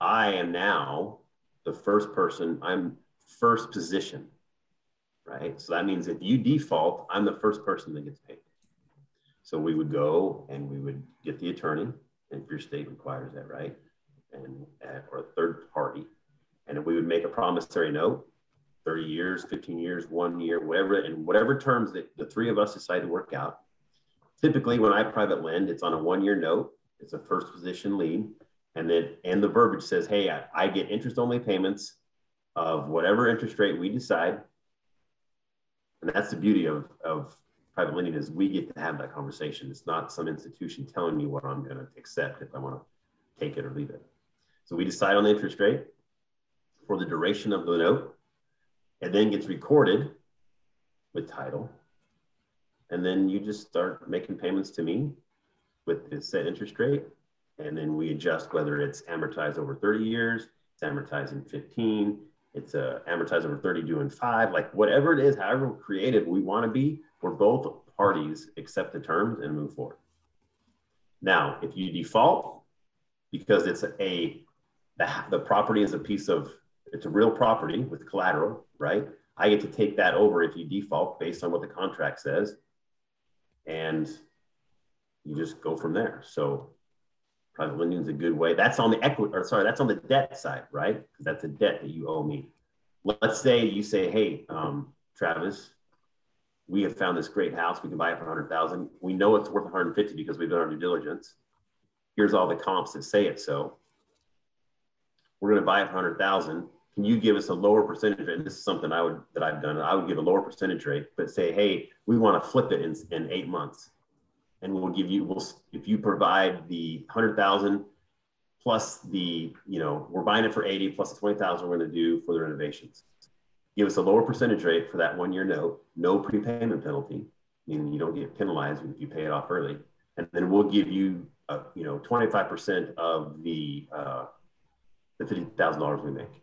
I am now the first person. I'm first position, right? So that means if you default, I'm the first person that gets paid. So we would go and we would get the attorney, if your state requires that, right? And uh, or a third party, and we would make a promissory note 30 years, 15 years, one year, whatever, and whatever terms that the three of us decide to work out. Typically, when I private lend, it's on a one year note, it's a first position lien. And then, and the verbiage says, hey, I, I get interest only payments of whatever interest rate we decide. And that's the beauty of, of private lending is we get to have that conversation. It's not some institution telling me what I'm going to accept if I want to take it or leave it. So we decide on the interest rate for the duration of the note and then gets recorded with title. And then you just start making payments to me with the set interest rate. And then we adjust whether it's amortized over 30 years, it's amortized in 15, it's uh, amortized over 30 due in five, like whatever it is, however creative we want to be, where both parties accept the terms and move forward. Now, if you default because it's a, the, the property is a piece of it's a real property with collateral, right? I get to take that over if you default based on what the contract says. And you just go from there. So private lending is a good way. That's on the equity, or sorry, that's on the debt side, right? Because that's a debt that you owe me. Let's say you say, hey, um, Travis, we have found this great house. We can buy it for 100,000. We know it's worth 150 because we've done our due diligence. Here's all the comps that say it so. We're going to buy it for 100,000 can you give us a lower percentage rate? And this is something I would that I've done. I would give a lower percentage rate, but say, hey, we want to flip it in, in eight months, and we'll give you we'll if you provide the hundred thousand plus the you know we're buying it for eighty plus the twenty thousand we're going to do for the renovations. Give us a lower percentage rate for that one year note, no prepayment penalty, meaning you don't get penalized if you pay it off early, and then we'll give you a, you know twenty five percent of the uh, the fifty thousand dollars we make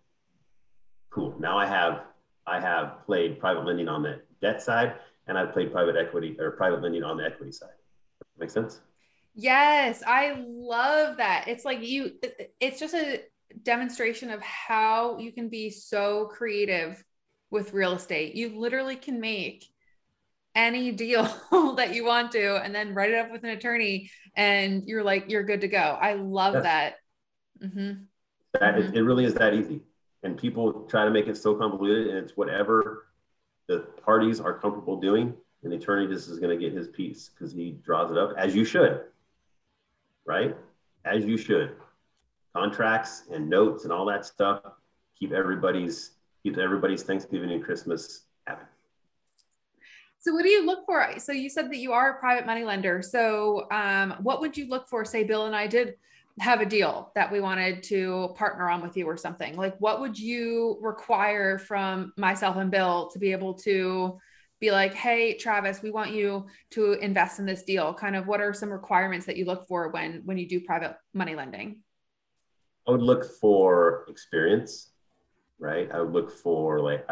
cool. Now I have I have played private lending on the debt side, and I've played private equity or private lending on the equity side. Make sense? Yes, I love that. It's like you. It's just a demonstration of how you can be so creative with real estate. You literally can make any deal that you want to and then write it up with an attorney and you're like you're good to go i love yes. that mm-hmm. that mm-hmm. It, it really is that easy and people try to make it so convoluted and it's whatever the parties are comfortable doing and just is going to get his piece because he draws it up as you should right? As you should. Contracts and notes and all that stuff keep everybody's keep everybody's thanksgiving and christmas happy. So what do you look for? So you said that you are a private money lender. So um, what would you look for? Say bill and i did have a deal that we wanted to partner on with you or something. Like what would you require from myself and bill to be able to be like hey travis we want you to invest in this deal kind of what are some requirements that you look for when when you do private money lending i would look for experience right i would look for like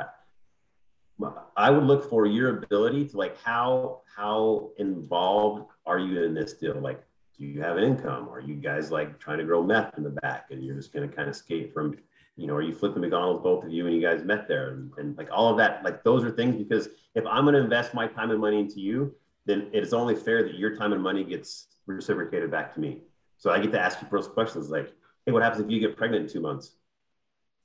I would look for your ability to like how how involved are you in this deal? Like do you have an income? Are you guys like trying to grow meth in the back and you're just to kind of skate from, you know, are you flipping McDonald's, both of you, and you guys met there? And, and like all of that, like those are things because if I'm going to invest my time and money into you, then it's only fair that your time and money gets reciprocated back to me. So I get to ask you those questions like, hey, what happens if you get pregnant in two months?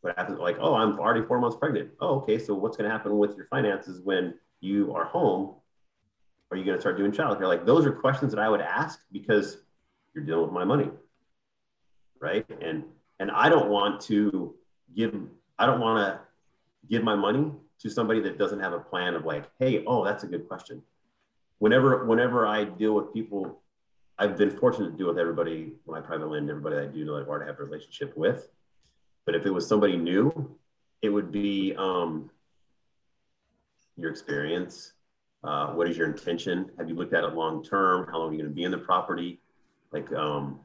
What happens? Like, oh, I'm already four months pregnant. Oh, okay. So what's going to happen with your finances when you are home? Are you going to start doing childcare? Like, those are questions that I would ask because you're dealing with my money, right? And and I don't want to give. I don't want to give my money to somebody that doesn't have a plan of like, hey, oh, that's a good question. Whenever whenever I deal with people, I've been fortunate to deal with everybody when I private lend, everybody I do like or to have a relationship with. But if it was somebody new, it would be um, your experience. Uh, what is your intention? Have you looked at it long term? How long are you going to be in the property? Like, um,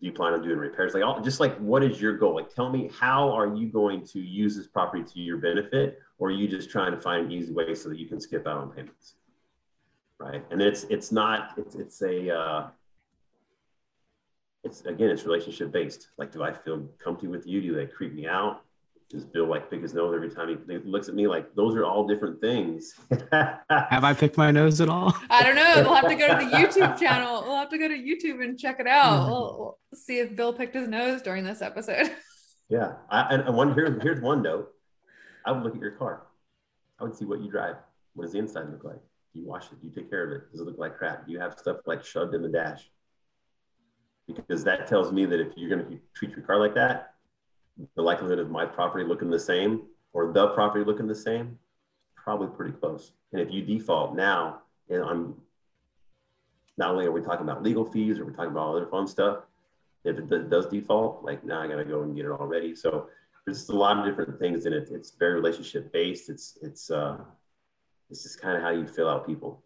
do you plan on doing repairs? Like, all, just like, what is your goal? Like, tell me, how are you going to use this property to your benefit, or are you just trying to find an easy way so that you can skip out on payments? Right, and it's it's not it's it's a uh, it's again it's relationship based. Like, do I feel comfy with you? Do they creep me out? Does Bill like pick his nose every time he looks at me? Like, those are all different things. Have I picked my nose at all? I don't know. We'll have to go to the YouTube channel. We'll have to go to YouTube and check it out. We'll, we'll see if Bill picked his nose during this episode. Yeah, I, and one here, here's one note. I would look at your car. I would see what you drive. What does the inside look like? Do you wash it? Do you take care of it? Does it look like crap? Do you have stuff like shoved in the dash? Because that tells me that if you're going to treat your car like that, the likelihood of my property looking the same or the property looking the same, probably pretty close. And if you default now, and I'm not only are we talking about legal fees or we're talking about other fun stuff, if it does default, like now I gotta go and get it all ready. So there's a lot of different things and it. It's very relationship based. It's it's uh it's just kind of how you fill out people.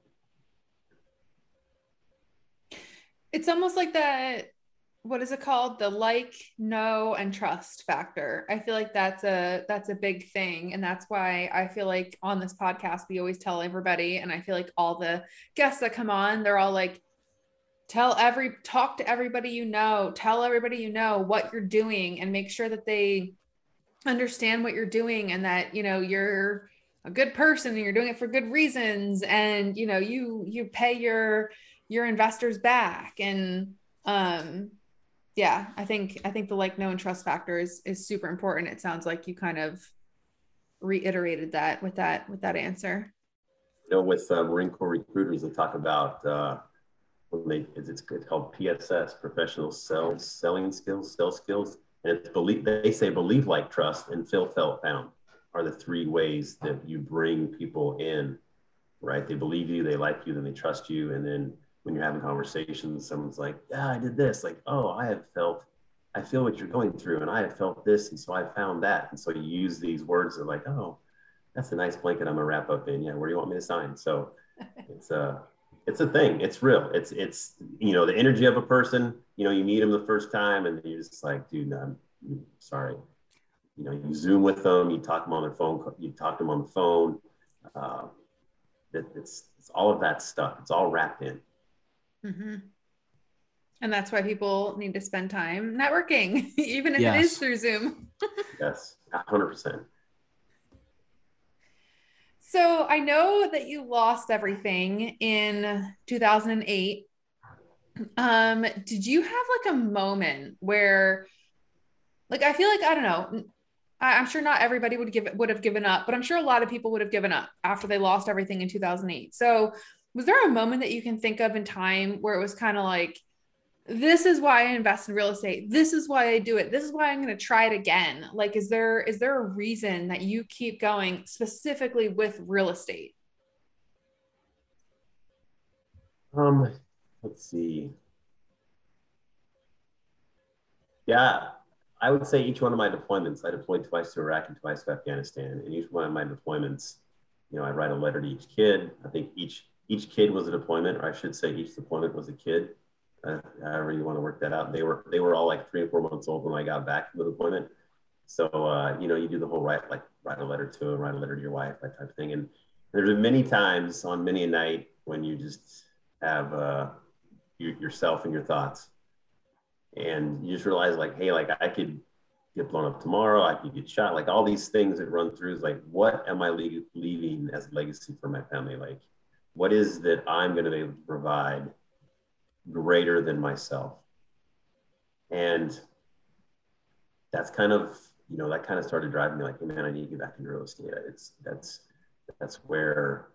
It's almost like that what is it called? The like know and trust factor. I feel like that's a that's a big thing. And that's why i feel like on this podcast we always tell everybody and i feel like all the guests that come on they're all like tell every talk to everybody you know. Tell everybody you know what you're doing and make sure that they understand what you're doing and that you know you're a good person and you're doing it for good reasons and you know you you pay your your investors back. And um yeah, I think I think the like know and trust factor is is super important. It sounds like you kind of reiterated that with that with that answer. You know, with uh, Marine Corps recruiters, they talk about uh, when they it's called PSS, professional sales selling skills, sales skills, and it's believe they say believe like trust and feel felt found are the three ways that you bring people in, right? They believe you, they like you, then they trust you, and then when you're having conversations, someone's like, yeah, I did this. Like, oh, I have felt, I feel what you're going through and I have felt this. And so I found that. And so you use these words that like, oh, that's a nice blanket I'm gonna wrap up in. Yeah. Where do you want me to sign? So it's a, uh, it's a thing. It's real. It's, it's, you know, the energy of a person, you know, you meet them the first time and you're just like, dude, no, I'm sorry. You know, you zoom with them, you talk them on their phone, you talk to them on the phone. Uh, it, it's, it's all of that stuff. It's all wrapped in. Mm-hmm. And that's why people need to spend time networking, even if yes. it is through Zoom. yes, 100%. So I know that you lost everything in 2008. Um, did you have like a moment where, like, I feel like I don't know. I'm sure not everybody would give would have given up, but I'm sure a lot of people would have given up after they lost everything in 2008. So was there a moment that you can think of in time where it was kind of like this is why I invest in real estate. This is why I do it. This is why I'm going to try it again. Like is there is there a reason that you keep going specifically with real estate? Um let's see. Yeah, I would say each one of my deployments, I deployed twice to Iraq and twice to Afghanistan. And each one of my deployments, you know, I write a letter to each kid. I think each each kid was a deployment, or I should say, each deployment was a kid. Uh, however you want to work that out. They were they were all like three or four months old when I got back from the deployment. So uh, you know, you do the whole write like write a letter to write a letter to your wife, that type of thing. And there's been many times on many a night when you just have uh, you, yourself and your thoughts, and you just realize like, hey, like I could get blown up tomorrow. I could get shot. Like all these things that run through is like, what am I le- leaving as legacy for my family? Like, what is that I'm going to be able to provide greater than myself? And that's kind of, you know, that kind of started driving me like, hey man, I need to get back into real estate. It's that's that's where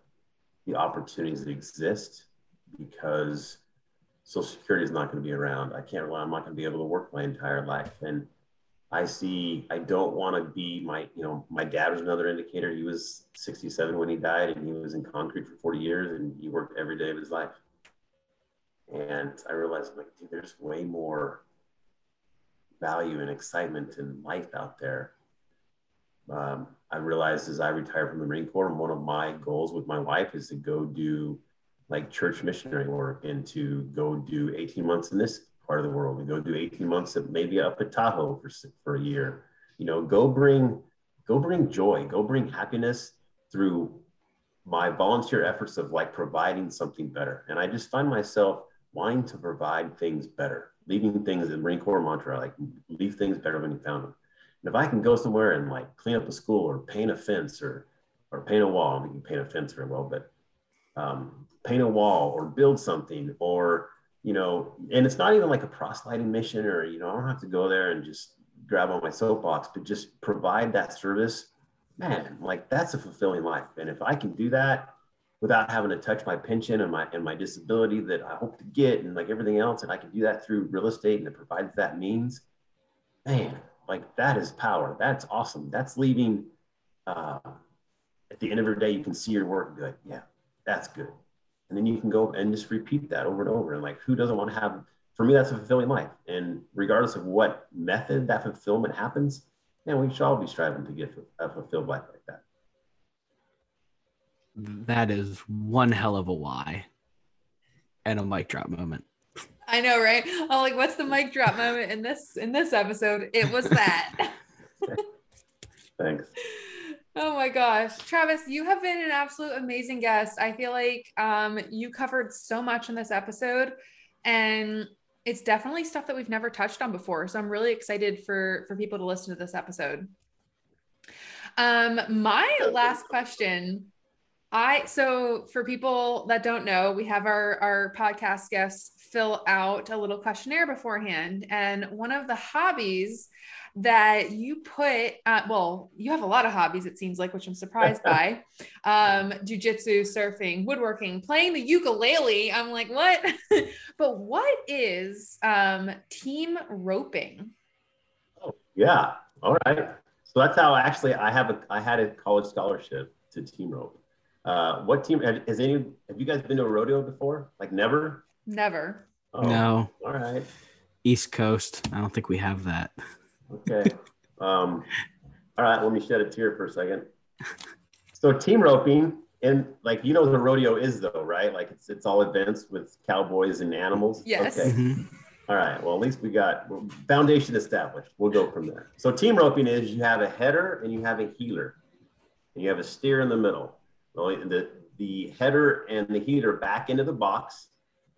the opportunities exist because Social Security is not going to be around. I can't rely. I'm not going to be able to work my entire life. And I see. I don't want to be my. You know, my dad was another indicator. He was 67 when he died, and he was in concrete for 40 years, and he worked every day of his life. And I realized, like, dude, there's way more value and excitement in life out there. Um, I realized as I retired from the Marine Corps, one of my goals with my wife is to go do like church missionary work and to go do 18 months in this part of the world and go do 18 months at maybe up at Tahoe for, for a year. You know, go bring go bring joy, go bring happiness through my volunteer efforts of like providing something better. And I just find myself wanting to provide things better, leaving things in Marine Corps mantra, like leave things better when you found them. And if I can go somewhere and like clean up a school or paint a fence or or paint a wall, I mean, you can paint a fence very well, but um, paint a wall or build something or you know and it's not even like a proselyting mission or you know i don't have to go there and just grab on my soapbox but just provide that service. Man like that's a fulfilling life. And if i can do that without having to touch my pension and my and my disability that i hope to get and like everything else and i can do that through real estate and it provides that means man like that is power. That's awesome. That's leaving uh, at the end of your day you can see your work good. yeah that's good and then you can go and just repeat that over and over. And like who doesn't want to have for me that's a fulfilling life. And regardless of what method that fulfillment happens man we should all be striving to get a fulfilled life like that. That is one hell of a why and a mic drop moment. I know right? Oh like what's the mic drop moment in this in this episode? It was that. Thanks Oh my gosh. Travis, you have been an absolute amazing guest. I feel like um, you covered so much in this episode and it's definitely stuff that we've never touched on before. So I'm really excited for for people to listen to this episode. Um, my last question I so for people that don't know, we have our our podcast guests fill out a little questionnaire beforehand, and one of the hobbies that you put uh, well you have a lot of hobbies it seems like which i'm surprised by. Um jujitsu surfing woodworking playing the ukulele. I'm like what? But what is um team roping? Oh yeah. All right. So that's how actually i have a i had a college scholarship to team rope. Uh what team has any have you guys been to a rodeo before? Like never? Never. Oh, no. all right. East coast. I don't think we have that Okay. Um, all right, let me shed a tear for a second. So team roping, and like you know what the rodeo is though, right? Like it's it's all events with cowboys and animals. Yes. Okay. Mm-hmm. All right. Well, at least we got foundation established. We'll go from there. So team roping is you have a header and you have a heeler, and you have a steer in the middle. Well, the the header and the heeler back into the box,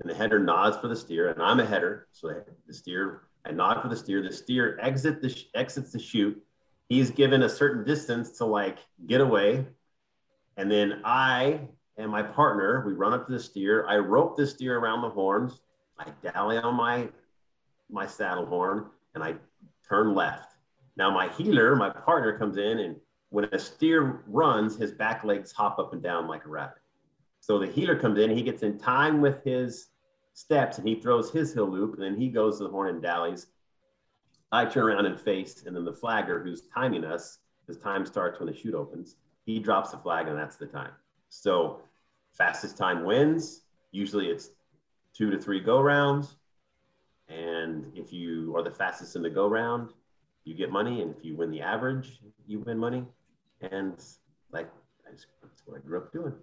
and the header nods for the steer, and I'm a header, so the steer I nod for the steer. The steer exit the exits the chute. He's given a certain distance to like get away, and then I and my partner we run up to the steer. I rope the steer around the horns. I dally on my my saddle horn and I turn left. Now my heeler, my partner, comes in and when a steer runs, his back legs hop up and down like a rabbit. So the heeler comes in, he gets in time with his steps and he throws his heel loop and then he goes to the horn and dallies. I turn around and face, and then the flagger who's timing us, his time starts when the chute opens, he drops the flag and that's the time. So fastest time wins. Usually it's two to three go rounds. And if you are the fastest in the go round, you get money. And if you win the average, you win money. And like, that's what I grew up doing.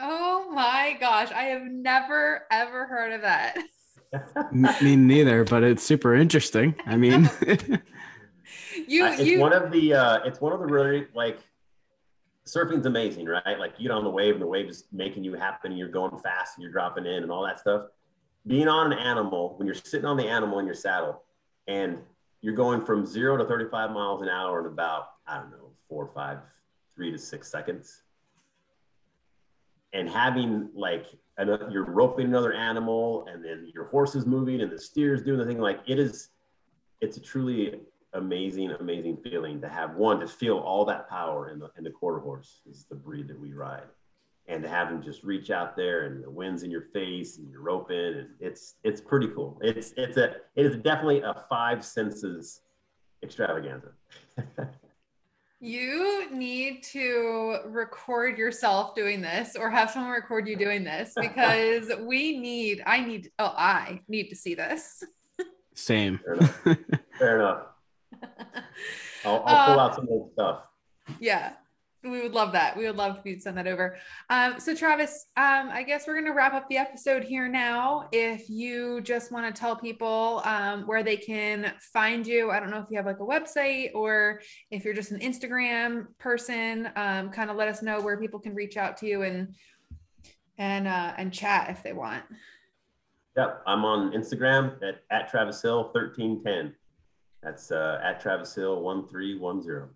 Oh my gosh. I have never, ever heard of that. Me neither, but it's super interesting. I mean, you, uh, it's you, one of the, uh, it's one of the really like, surfing's amazing, right? Like you get on the wave and the wave is making you happen and you're going fast and you're dropping in and all that stuff. Being on an animal, when you're sitting on the animal in your saddle and you're going from zero to 35 miles an hour in about, I don't know, four, five, three to six seconds. And having like you're roping another animal and then your horse is moving and the steer is doing the thing. Like it is, it's a truly amazing, amazing feeling to have one, to feel all that power in the, in the quarter horse is the breed that we ride and to have them just reach out there and the wind's in your face and you're roping and it's it's pretty cool. It's it's a it is definitely a five senses extravaganza. you need to record yourself doing this or have someone record you doing this because we need I need oh I need to see this. Same. Fair enough. Fair enough. I'll, I'll pull uh, out some old stuff. Yeah we would love that. We would love if you'd send that over. Um, so Travis, um, I guess we're going to wrap up the episode here now. If you just want to tell people um, where they can find you, I don't know if you have like a website or if you're just an Instagram person, um, kind of let us know where people can reach out to you and and uh, and chat if they want. Yep, I'm on Instagram at, at Travis Hill 1310. That's uh, at Travis Hill 1310.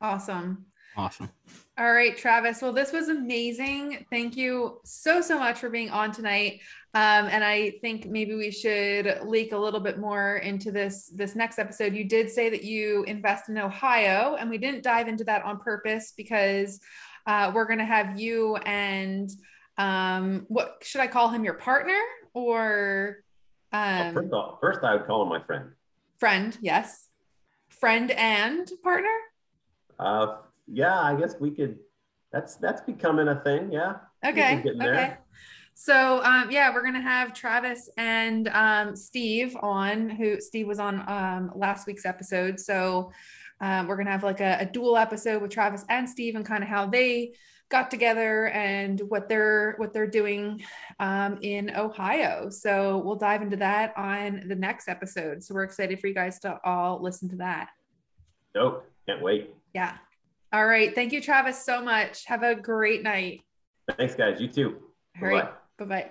Awesome. Awesome. All right, Travis. Well, this was amazing. Thank you so, so much for being on tonight. Um, and I think maybe we should leak a little bit more into this this next episode. You did say that you invest in Ohio, and we didn't dive into that on purpose because uh, we're going to have you and um, what should I call him? Your partner or? Um, first, all, first, I would call him my friend. Friend, yes. Friend and partner. Uh, yeah, I guess we could. That's that's becoming a thing. Yeah. Okay. Okay. So um, yeah, we're gonna have Travis and um, Steve on. Who Steve was on um, last week's episode. So um, we're gonna have like a, a dual episode with Travis and Steve and kind of how they got together and what they're what they're doing um, in Ohio. So we'll dive into that on the next episode. So we're excited for you guys to all listen to that. Dope! Can't wait. Yeah. All right. Thank you, Travis, so much. Have a great night. Thanks, guys. You too. All right. Bye bye.